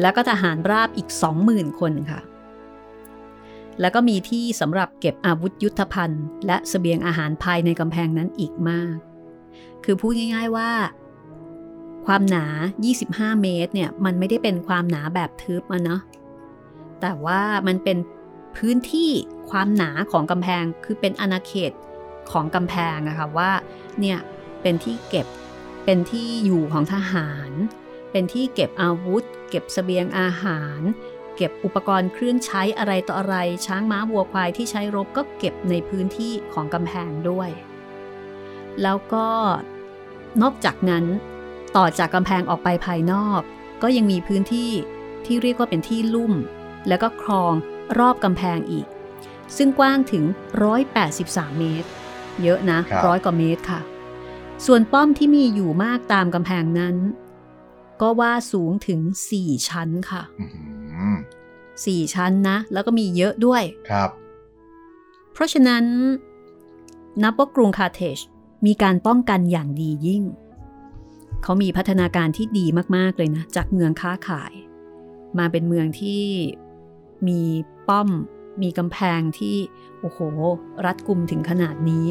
แล้วก็ทหารราบอีก 20,000 คนค่ะ แล้วก็มีที่สำหรับเก็บอาวุธยุทธภัณฑ์ และสเสบียงอาหารภายในกำแพงนั้นอีกมาก คือพูดง่าย ๆว่า ความหนา 25 เมตรเนี่ย มันไม่ได้เป็นความหนาแบบทึบอะเนาะ แต่ว่ามันเป็นพื้นที่ความหนาของกำแพง คือเป็นอาณาเขตของกำแพงอะค่ะว่า เนี่ย เป็นที่เก็บ เป็นที่อยู่ของทหาร เป็นที่เก็บอาวุธ เก็บสเสบียงอาหาร ก็บอุปกรณ์เครื่องใช้อะไรต่ออะไร ช้างม้าวัวควายที่ใช้รบก็เก็บในพื้นที่ของกำแพงด้วย แล้วก็นอกจากนั้น ต่อจากกำแพงออกไปภายนอก ก็ยังมีพื้นที่ที่เรียกว่าเป็นที่ลุ่ม แล้วก็คลองรอบกำแพงอีก ซึ่งกว้างถึง 183 เมตร เยอะนะครับร้อยกว่าเมตรค่ะ ส่วนป้อมที่มีอยู่มากตามกำแพงนั้น ก็ว่าสูงถึง 4 ชั้นค่ะอื้อหือ 4 ชั้นนะ แล้วก็มีเยอะด้วยครับ เพราะฉะนั้นนับว่ากรุงคาร์เทจมีการป้องกันอย่างดียิ่ง เขามีพัฒนาการที่ดีมาก ๆ เลยนะ จากเมืองค้าขาย มาเป็นเมืองที่มีป้อม มีกำแพงที่ โอ้โห รัดกุมถึงขนาดนี้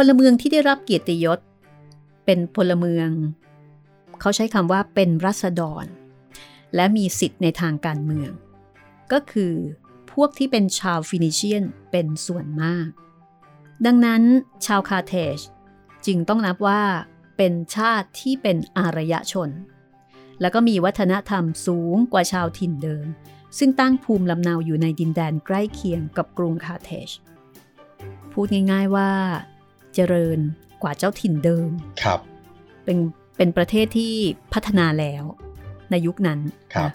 พลเมืองที่ได้รับเกียรติยศ เป็นพลเมือง เขาใช้คำว่าเป็นรัษฎร และมีสิทธิ์ในทางการเมือง ก็คือพวกที่เป็นชาวฟินิเชียนเป็นส่วนมาก ดังนั้นชาวคาเทจจึงต้องนับว่าเป็นชาติที่เป็นอารยชน แล้วก็มีวัฒนธรรมสูงกว่าชาวถิ่นเดิม ซึ่งตั้งภูมิลำเนาอยู่ในดินแดนใกล้เคียงกับกรุงคาเทจพูดง่ายๆว่า เจริญกว่าเจ้าถิ่นเดิม ครับ เป็นเป็นประเทศที่พัฒนาแล้วในยุคนั้น ครับนะ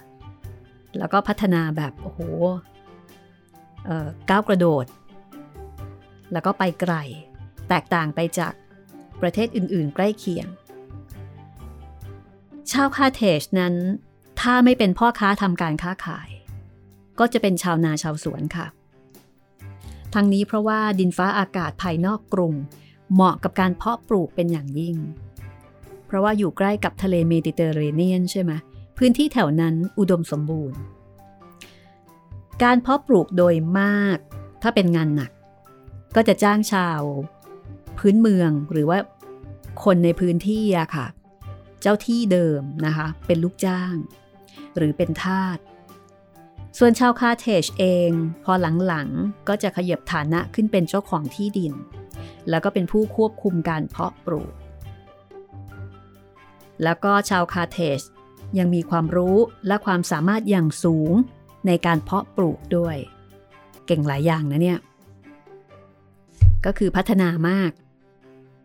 แล้วก็พัฒนาแบบโอ้โหเอ่อก้าวกระโดด แล้วก็ไปไกล แตกต่างไปจากประเทศอื่น ๆ ใกล้เคียง ชาวคาร์เทจนั้น ถ้าไม่เป็นพ่อค้าทำการค้าขาย ก็จะเป็นชาวนาชาวสวนค่ะ ทั้งนี้เพราะว่าดินฟ้าอากาศภายนอกกรุง เหมาะกับการเพาะปลูกเป็นอย่างยิ่ง เพราะว่าอยู่ใกล้กับทะเลเมดิเตอร์เรเนียนใช่ไหมพื้นที่แถวนั้นอุดมสมบูรณ์ การเพาะปลูกโดยมาก ถ้าเป็นงานหนัก ก็จะจ้างชาว พื้นเมืองหรือว่าคนในพื้นที่อะค่ะ เจ้าที่เดิมนะคะ เป็นลูกจ้าง หรือเป็นทาสส่วนชาวคาเทจเอง พอหลังๆ ก็จะขยับฐานะขึ้นเป็นเจ้าของที่ดิน แล้วก็เป็นผู้ควบคุมการเพาะปลูก แล้วก็ชาวคาเทจยังมีความรู้และความสามารถอย่างสูงในการเพาะปลูกด้วย เก่งหลายอย่างนะเนี่ย ก็คือพัฒนามาก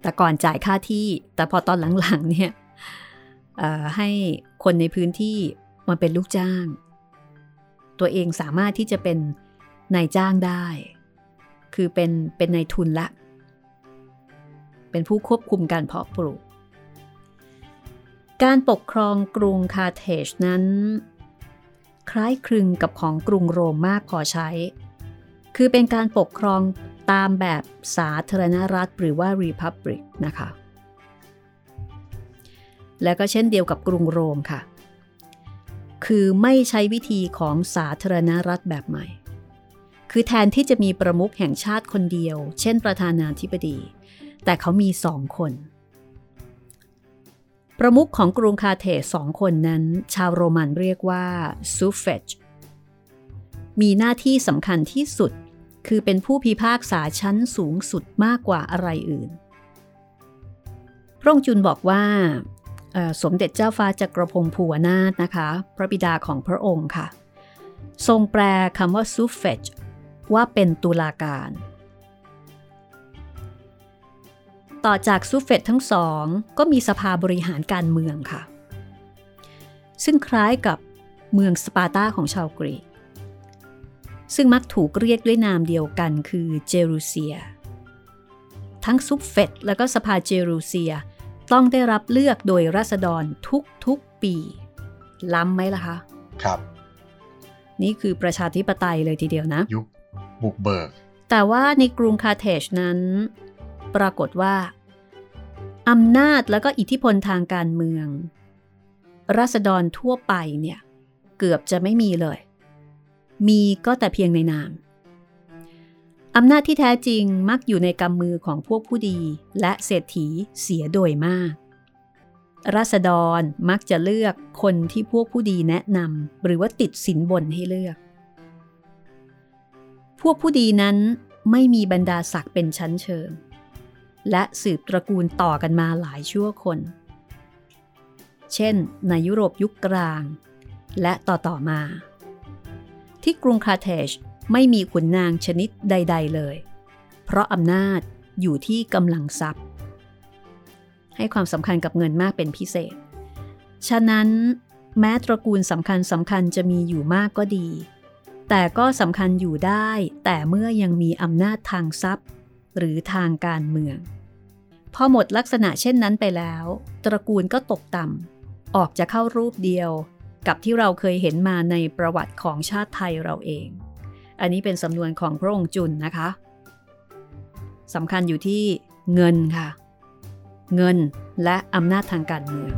แต่ก่อนจ่ายค่าที่ แต่พอตอนหลังๆเนี่ยให้คนในพื้นที่มาเป็นลูกจ้าง ตัวเองสามารถที่จะเป็นนายจ้างได้ คือเป็นเป็นนายทุนละ เป็นผู้ควบคุมการเพาะปลูก การปกครองกรุงคาเทจนั้น คล้ายคลึงกับของกรุงโรมมากพอใช้ คือเป็นการปกครองตามแบบสาธารณรัฐหรือว่า Republic นะคะ และก็เช่นเดียวกับกรุงโรมค่ะ คือไม่ใช้วิธีของสาธารณรัฐแบบใหม่ คือแทนที่จะมีประมุขแห่งชาติคนเดียว เช่นประธานาธิบดี แต่เขามีสองคน ประมุขของกรุงคาเทสสองคนนั้น ชาวโรมันเรียกว่าซูเฟจมีหน้าที่สำคัญที่สุด คือเป็นผู้พิพากษาชั้นสูงสุดมากกว่าอะไรอื่น พระองค์จุนบอกว่าสมเด็จเจ้าฟ้าจักรพงศ์ภูวนาถนะคะ พระบิดาของพระองค์ค่ะ ทรงแปลคำว่าซูเฟจว่าเป็นตุลาการ ต่อจากซูเฟตทั้งสองก็มีสภาบริหารการเมืองค่ะ ซึ่งคล้ายกับเมืองสปาร์ตาของชาวกรีก ซึ่งมักถูกเรียกด้วยนามเดียวกันคือเจรูเซีย ทั้งซุปเฟตและก็สภาเจรูเซียต้องได้รับเลือกโดยราษฎรทุกๆปี ล้ำไหมล่ะคะ ครับ นี่คือประชาธิปไตยเลยทีเดียวนะ ยุคบุกเบิก แต่ว่าในกรุงคาเทจนั้น ปรากฏว่าอำนาจและก็อิทธิพลทางการเมือง ราษฎรทั่วไปเนี่ยเกือบจะไม่มีเลย มีก็แต่เพียงในนามอำนาจที่แท้จริงมักอยู่ในกำมือของพวกผู้ดี และเศรษฐีเสียโดยมากรัษฎรมักจะเลือกคนที่พวกผู้ดีแนะนำหรือว่าติดสินบนให้เลือก พวกผู้ดีนั้นไม่มีบรรดาศักดิ์เป็นชั้นเชิง และสืบตระกูลต่อกันมาหลายชั่วคน เช่น ในยุโรปยุคกลาง และต่อต่อมา ที่กรุงคาเทจไม่มีขุนนางชนิดใด ๆเลย เพราะอำนาจอยู่ที่กำลังทรัพย์ ให้ความสำคัญกับเงินมากเป็นพิเศษ ฉะนั้นแม้ตระกูลสำคัญสำคัญจะมีอยู่มากก็ดี แต่ก็สำคัญอยู่ได้แต่เมื่อยังมีอำนาจทางทรัพย์ หรือทางการเมือง พอหมดลักษณะเช่นนั้นไปแล้ว ตระกูลก็ตกต่ำออกจะเข้ารูปเดียวกับที่เราเคยเห็นมาในประวัติของชาติไทยเราเอง อันนี้เป็นสำนวนของพระองค์จุนนะคะสำคัญอยู่ที่เงินค่ะ เงินและอำนาจทางการเมือง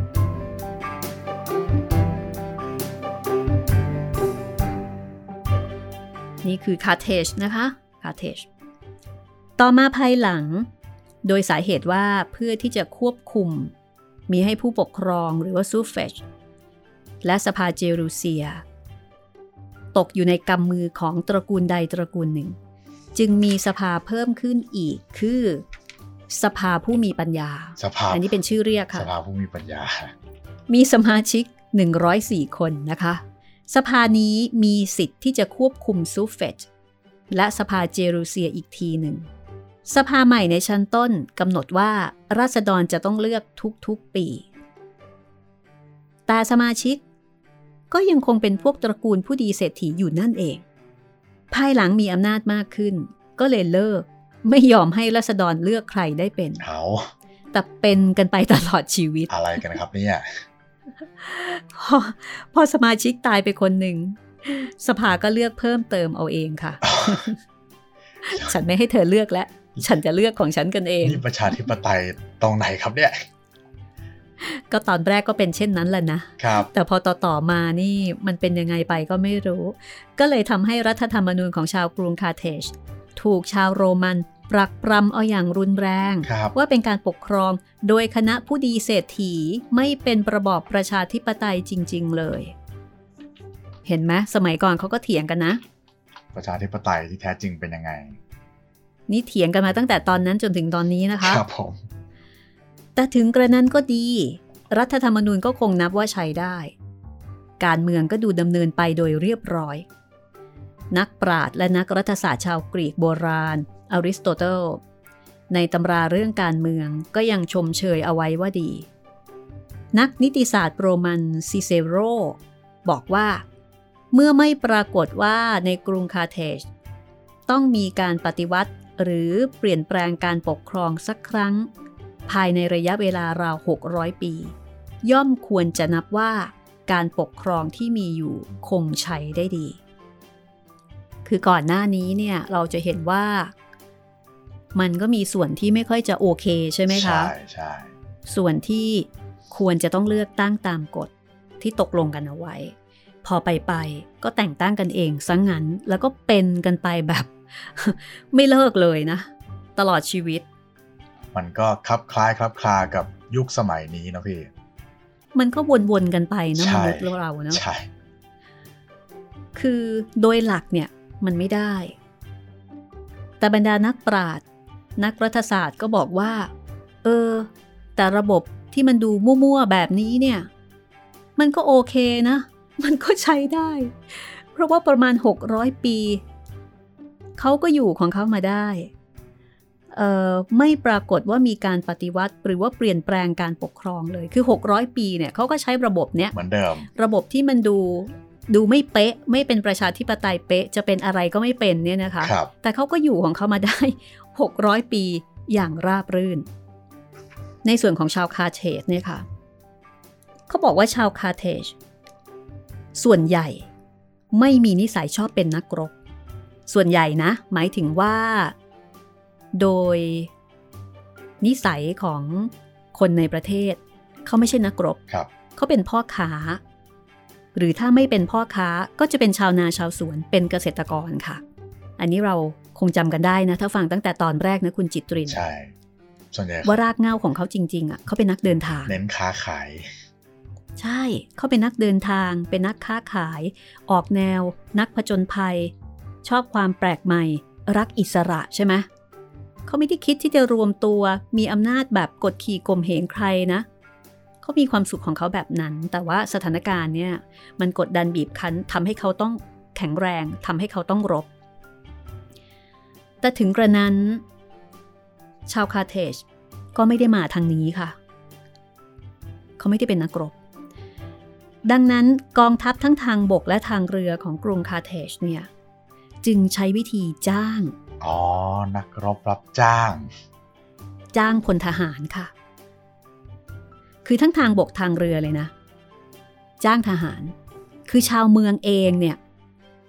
นี่คือคาเทจนะคะคาเทจต่อมาภายหลัง โดยสาเหตุว่าเพื่อที่จะควบคุม มีให้ผู้ปกครองหรือว่าซูเฟชและสภาเจรูเซีย ตกอยู่ในกำมือของตระกูลใดตระกูลหนึ่ง จึงมีสภาเพิ่มขึ้นอีกคือ สภาผู้มีปัญญา สภา อันนี้เป็นชื่อเรียกค่ะ สภาผู้มีปัญญา มีสมาชิก 104 คนนะคะ สภานี้มีสิทธิ์ที่จะควบคุมซูเฟตและสภาเจรูเซียอีกทีหนึ่ง สภาใหม่ในชั้นต้นกำหนดว่าราษฎรจะต้องเลือกทุกๆปี แต่สมาชิก ก็ยังคงเป็นพวกตระกูลผู้ดีเศรษฐีอยู่นั่นเอง ภายหลังมีอำนาจมากขึ้น ก็เลยเลิก ไม่ยอมให้รัษฎรเลือกใครได้เป็นเอาแต่เป็นกันไปตลอดชีวิต อะไรกันครับเนี่ยพอพอสมาชิกตายไปคนหนึ่ง สภาก็เลือกเพิ่มเติมเอาเองค่ะ ฉันไม่ให้เธอเลือกแล้ว ฉันจะเลือกของฉันกันเองนี่ประชาธิปไตยตรงไหนครับเนี่ย ก็ตอนแรกก็เป็นเช่นนั้นแหละนะครับ แต่พอต่อต่อมานี่มันเป็นยังไงไปก็ไม่รู้ ก็เลยทำให้รัฐธรรมนูญของชาวกรุงคาเทจถูกชาวโรมันปรักปรำเอาอย่างรุนแรง ว่าเป็นการปกครองโดยคณะผู้ดีเศรษฐีไม่เป็นระบอบประชาธิปไตยจริง ๆ เลย เห็นไหมสมัยก่อนเขาก็เถียงกันนะ ประชาธิปไตยที่แท้จริงเป็นยังไง นี่เถียงกันมาตั้งแต่ตอนนั้นจนถึงตอนนี้นะคะครับผมแต่ถึงกระนั้นก็ดี รัฐธรรมนูญก็คงนับว่าใช้ได้ การเมืองก็ดูดำเนินไปโดยเรียบร้อย นักปราชญ์และนักรัฐศาสตร์ชาวกรีกโบราณ อริสโตเติลในตำราเรื่องการเมืองก็ยังชมเชยเอาไว้ว่าดี นักนิติศาสตร์โรมันซิเซโรบอกว่า เมื่อไม่ปรากฏว่าในกรุงคาร์เธจต้องมีการปฏิวัติ หรือเปลี่ยนแปลงการปกครองสักครั้ง ภายในระยะเวลาราว 600 ปี ย่อมควรจะนับว่าการปกครองที่มีอยู่คงใช้ได้ดี คือก่อนหน้านี้เนี่ยเราจะเห็นว่า มันก็มีส่วนที่ไม่ค่อยจะโอเคใช่ไหมคะ ใช่ใช่ส่วนที่ควรจะต้องเลือกตั้งตามกฎที่ตกลงกันเอาไว้ พอไปไปๆก็แต่งตั้งกันเองซะงงั้นแล้วก็เป็นกันไปแบบ ไม่เลิกเลยนะ ตลอดชีวิต มันก็คลับคล้ายคลับคลากับยุคสมัยนี้นะพี่ มันก็วนๆกันไปนะใช่มนุษย์เราเนาะใช่ คือโดยหลักเนี่ยมันไม่ได้ แต่บรรดานักปราชญ์นักรัฐศาสตร์ก็บอกว่า เออ แต่ระบบที่มันดูมั่วๆแบบนี้เนี่ย มันก็โอเคนะ มันก็ใช้ได้ เพราะว่าประมาณ 600 ปี เขาก็อยู่ของเขามาได้เอ่อไม่ปรากฏว่ามีการปฏิวัติ หรือว่าเปลี่ยนแปลงการปกครองเลยคือ 600 ปีเนี่ยเขาก็ใช้ระบบเนี้ยเหมือนเดิม ระบบที่มันดูดูไม่เป๊ะ ไม่เป็นประชาธิปไตยเป๊ะ จะเป็นอะไรก็ไม่เป็นเนี่ยนะคะครับแต่เขาก็อยู่ของเขามาได้ 600 ปีอย่างราบรื่น ในส่วนของชาวคาเทจเนี่ยค่ะเขาบอกว่าชาวคาเทจ ส่วนใหญ่ไม่มีนิสัยชอบเป็นนักรบ ส่วนใหญ่นะ หมายถึงว่า โดย นิสัยของคนในประเทศ เขาไม่ใช่นักรบครับเขาเป็นพ่อค้า หรือถ้าไม่เป็นพ่อค้าก็จะเป็นชาวนาชาวสวนเป็นเกษตรกรค่ะ อันนี้เราคงจำกันได้นะ ถ้าฟังตั้งแต่ตอนแรกนะคุณจิตรินใช่ส่วนใหญ่ว่ารากเหง้าของเขาจริง ๆอะเขาเป็นนักเดินทาง เน้นค้าขาย ใช่เขาเป็นนักเดินทาง เป็นนักค้าขาย ออกแนว นักผจญภัย ชอบความแปลกใหม่ รักอิสระใช่ไหมเขาไม่ได้คิดที่จะรวมตัวมีอำนาจแบบกดขี่ข่มเหงใครนะเขามีความสุขของเขาแบบนั้น แต่ว่าสถานการณ์เนี่ยมันกดดันบีบคั้นทำให้เขาต้องแข็งแรงทำให้เขาต้องรบ แต่ถึงกระนั้น ชาวคาเทจก็ไม่ได้มาทางนี้ค่ะ เขาไม่ได้เป็นนักรบ ดังนั้นกองทัพทั้งทางบกและทางเรือของกรุงคาเทจเนี่ยจึงใช้วิธีจ้าง อ๋อ นักรบรับจ้าง จ้างพลทหารค่ะ คือทั้งทางบกทางเรือเลยนะ จ้างทหาร คือชาวเมืองเองเนี่ย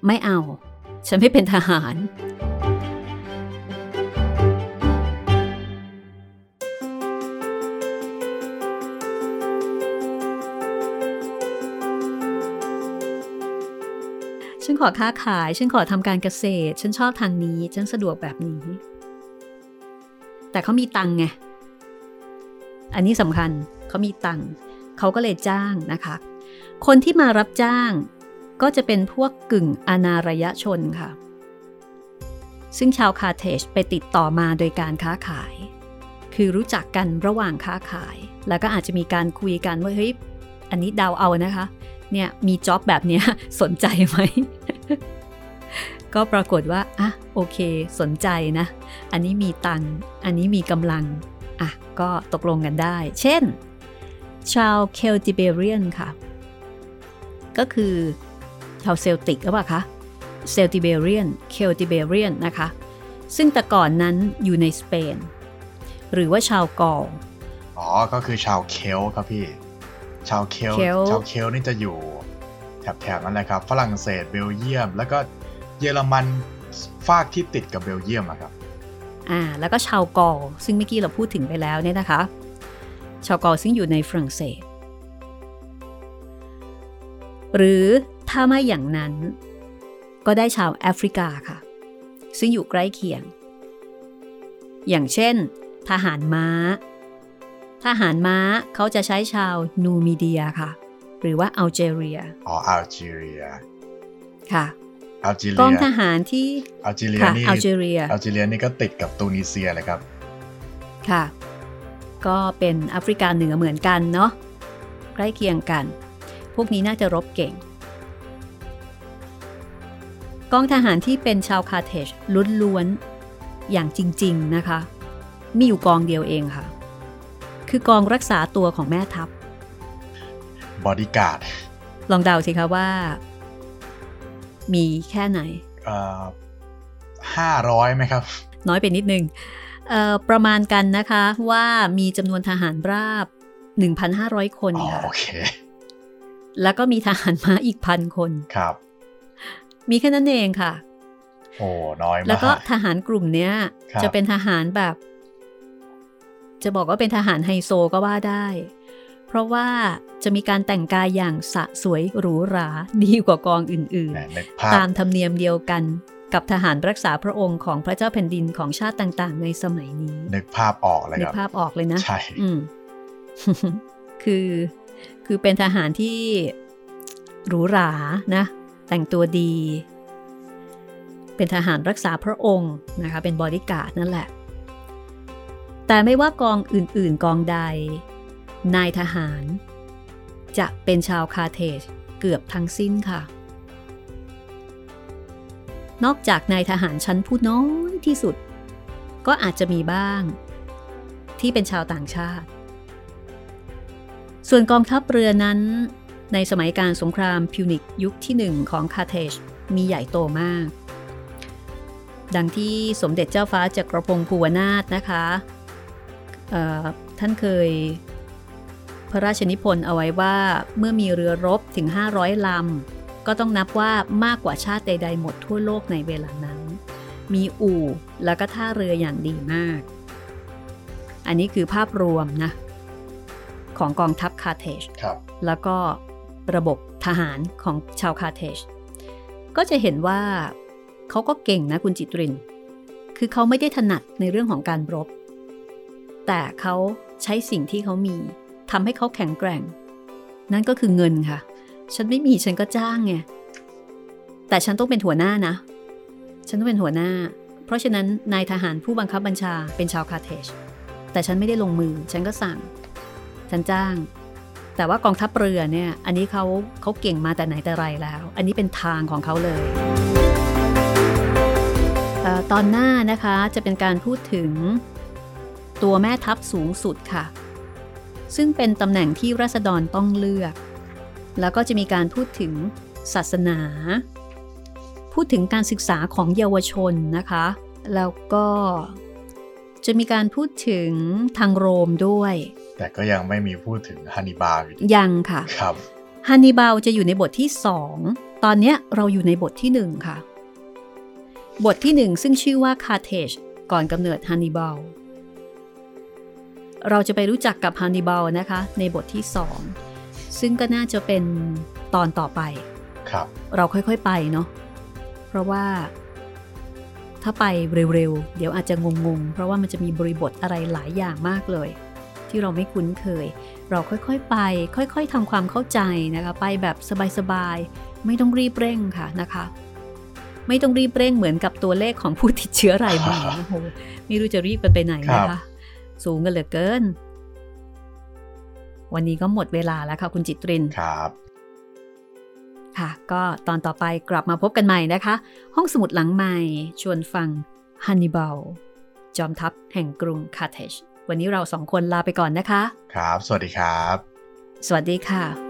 ไม่เอา ฉันไม่เป็นทหาร ฉันขอค้าขาย ฉันขอทำการเกษตร ฉันชอบทางนี้ ฉันสะดวกแบบนี้ แต่เขามีตังค์ไง อันนี้สำคัญ เขามีตังค์เขาก็เลยจ้างนะคะ คนที่มารับจ้าง ก็จะเป็นพวกกึ่งอนาระยะชนค่ะ ซึ่งชาวคาเทจไปติดต่อมาโดยการค้าขาย คือรู้จักกันระหว่างค้าขาย แล้วก็อาจจะมีการคุยกันว่าเฮ้ย อันนี้เดาเอานะคะเนี่ยมีจ็อบแบบนี้สนใจไหม ก็ปรากฏว่าอะโอเค สนใจนะ อันนี้มีตังค์อันนี้มีกำลังอะก็ตกลงกันได้ เช่น ชาวเคลติเบเรียนค่ะ ก็คือชาวเซลติกหรือเปล่าคะเซลติเบเรียนเคลติเบเรียนนะคะ ซึ่งแต่ก่อนนั้นอยู่ในสเปน หรือว่าชาวกอลอ๋อ ก็คือชาวเคลต์ครับพี่ ชาวเคลต์เคลต์ชาวเคลต์นี่จะอยู่ แถบๆนั้นแหละครับ ฝรั่งเศสเบลเยียม แล้วก็เยอรมันฟากที่ติดกับเบลเยียมอะครับอ่าแล้วก็ชาวกอลซึ่งเมื่อกี้เราพูดถึงไปแล้วเนี่ยนะคะ ชาวกอลซึ่งอยู่ในฝรั่งเศส หรือถ้าไม่อย่างนั้น ก็ได้ชาวแอฟริกาค่ะ ซึ่งอยู่ใกล้เคียง อย่างเช่น ทหารม้า ทหารม้าเขาจะใช้ชาวนูมิเดียค่ะ หรือว่าอัลเจเรีย อ๋อ อัลจีเรีย ค่ะ อัลจีกเรีองยทหารที่ อัลจีเรียค่ะนี่ อัลเจเรีย อัลจีเรียนี่ก็ติดกับตูนิเซียเลยครับ ค่ะ ก็เป็นแอฟริกาเหนือเหมือนกันเนาะ ใกล้เคียงกัน พวกนี้น่าจะรบเก่ง กองทหารที่เป็นชาวคาเทจล้วนๆ อย่างจริง ๆ นะคะ มีอยู่กองเดียวเองค่ะ คือกองรักษาตัวของแม่ทัพ บอดี้การ์ดลองเดาสิคะว่า มีแค่ไหนห้าร้อยไหมครับ น้อยไปนิดนึงเอ่อประมาณกันนะคะว่ามีจำนวนทหารราบ 1,500 คนอ๋อค่ะโอเค แล้วก็มีทหารม้าอีกพันคนครับ มีแค่นั้นเองค่ะ โอ้น้อยมาก แล้วก็ทหารกลุ่มเนี้ยครับจะเป็นทหารแบบ จะบอกว่าเป็นทหารไฮโซก็ว่าได้ เพราะว่าจะมีการแต่งกายอย่างสะสวยหรูหราดีกว่ากองอื่นแหมนึกภาๆพตามธรรมเนียมเดียวกันกับทหารรักษาพระองค์ของพระเจ้าแผ่นดินของชาติต่าง ๆ ในสมัยนี้ นึกภาพออกเลยนึคกรับภาพออกเลยนะ ใช่อืมคือ คือเป็นทหารที่หรูหรานะ แต่งตัวดี เป็นทหารรักษาพระองค์นะคะ เป็นบอดี้การ์ดนั่นแหละ แต่ไม่ว่ากองอื่น ๆ กองใด นายทหาร จะเป็นชาวคาร์เธจเกือบทั้งสิ้นค่ะ นอกจากนายทหารชั้นผู้น้อยที่สุด ก็อาจจะมีบ้าง ที่เป็นชาวต่างชาติ ส่วนกองทัพเรือนั้น ในสมัยการสงครามพิวนิกยุคที่หนึ่งของคาเทจมีใหญ่โตมาก ดังที่สมเด็จเจ้าฟ้าจักรพงศ์ภูวนาถนะคะท่านเคย พระราชนิพนธ์เอาไว้ว่าเมื่อมีเรือรบถึง 500 ลำ ก็ต้องนับว่ามากกว่าชาติใดๆหมดทั่วโลกในเวลานั้น มีอู่แล้วก็ท่าเรืออย่างดีมาก อันนี้คือภาพรวมนะ ของกองทัพคาเทจครับแล้วก็ระบบทหารของชาวคาเทจก็จะเห็นว่าเขาก็เก่งนะคุณจิตริน คือเขาไม่ได้ถนัดในเรื่องของการรบ แต่เขาใช้สิ่งที่เขามี ทำให้เขาแข็งแกร่ง นั่นก็คือเงินค่ะ ฉันไม่มีฉันก็จ้างไง แต่ฉันต้องเป็นหัวหน้านะ ฉันต้องเป็นหัวหน้า เพราะฉะนั้นนายทหารผู้บังคับบัญชาเป็นชาวคาเทจแต่ฉันไม่ได้ลงมือ ฉันก็สั่ง ฉันจ้าง แต่ว่ากองทัพเรือเนี่ย อันนี้เขาเขาเก่งมาแต่ไหนแต่ไรแล้ว อันนี้เป็นทางของเขาเลยตอนหน้านะคะจะเป็นการพูดถึงตัวแม่ทัพสูงสุดค่ะ ซึ่งเป็นตำแหน่งที่รัษฎรต้องเลือก แล้วก็จะมีการพูดถึงศาสนา พูดถึงการศึกษาของเยาวชนนะคะ แล้วก็จะมีการพูดถึงทางโรมด้วย แต่ก็ยังไม่มีพูดถึงฮันนิบาลอยู่ดียังค่ะครับฮันนิบาลจะอยู่ในบทที่2ตอนเนี้ยเราอยู่ในบทที่1ค่ะ บทที่1ซึ่งชื่อว่าคาเทจก่อนกำเนิดฮันนิบาล เราจะไปรู้จักกับฮันนิบาลนะคะ ในบทที่ 2 ซึ่งก็น่าจะเป็นตอนต่อไปครับ เราค่อยๆไปเนาะเพราะว่าถ้าไปเร็วๆ เดี๋ยวอาจจะงงๆ เพราะว่ามันจะมีบริบทอะไรหลายอย่างมากเลย ที่เราไม่คุ้นเคย เราค่อยๆไป ค่อยๆทำความเข้าใจนะคะ ไปแบบสบายๆ ไม่ต้องรีบเร่งค่ะนะคะ ไม่ต้องรีบเร่งเหมือนกับตัวเลขของผู้ติดเชื้อรายใหม่โอ้โหไม่รู้จะรีบกันไปไหนนะครัคะบ สูงกันเหลือเกิน วันนี้ก็หมดเวลาแล้วค่ะคุณจิตรินครับค่ะ ก็ตอนต่อไปกลับมาพบกันใหม่นะคะ ห้องสมุดหลังใหม่ชวนฟังฮันนิบาลจอมทัพแห่งกรุงคาเทจวันนี้เราสองคนลาไปก่อนนะคะ ครับ สวัสดีครับ สวัสดีค่ะ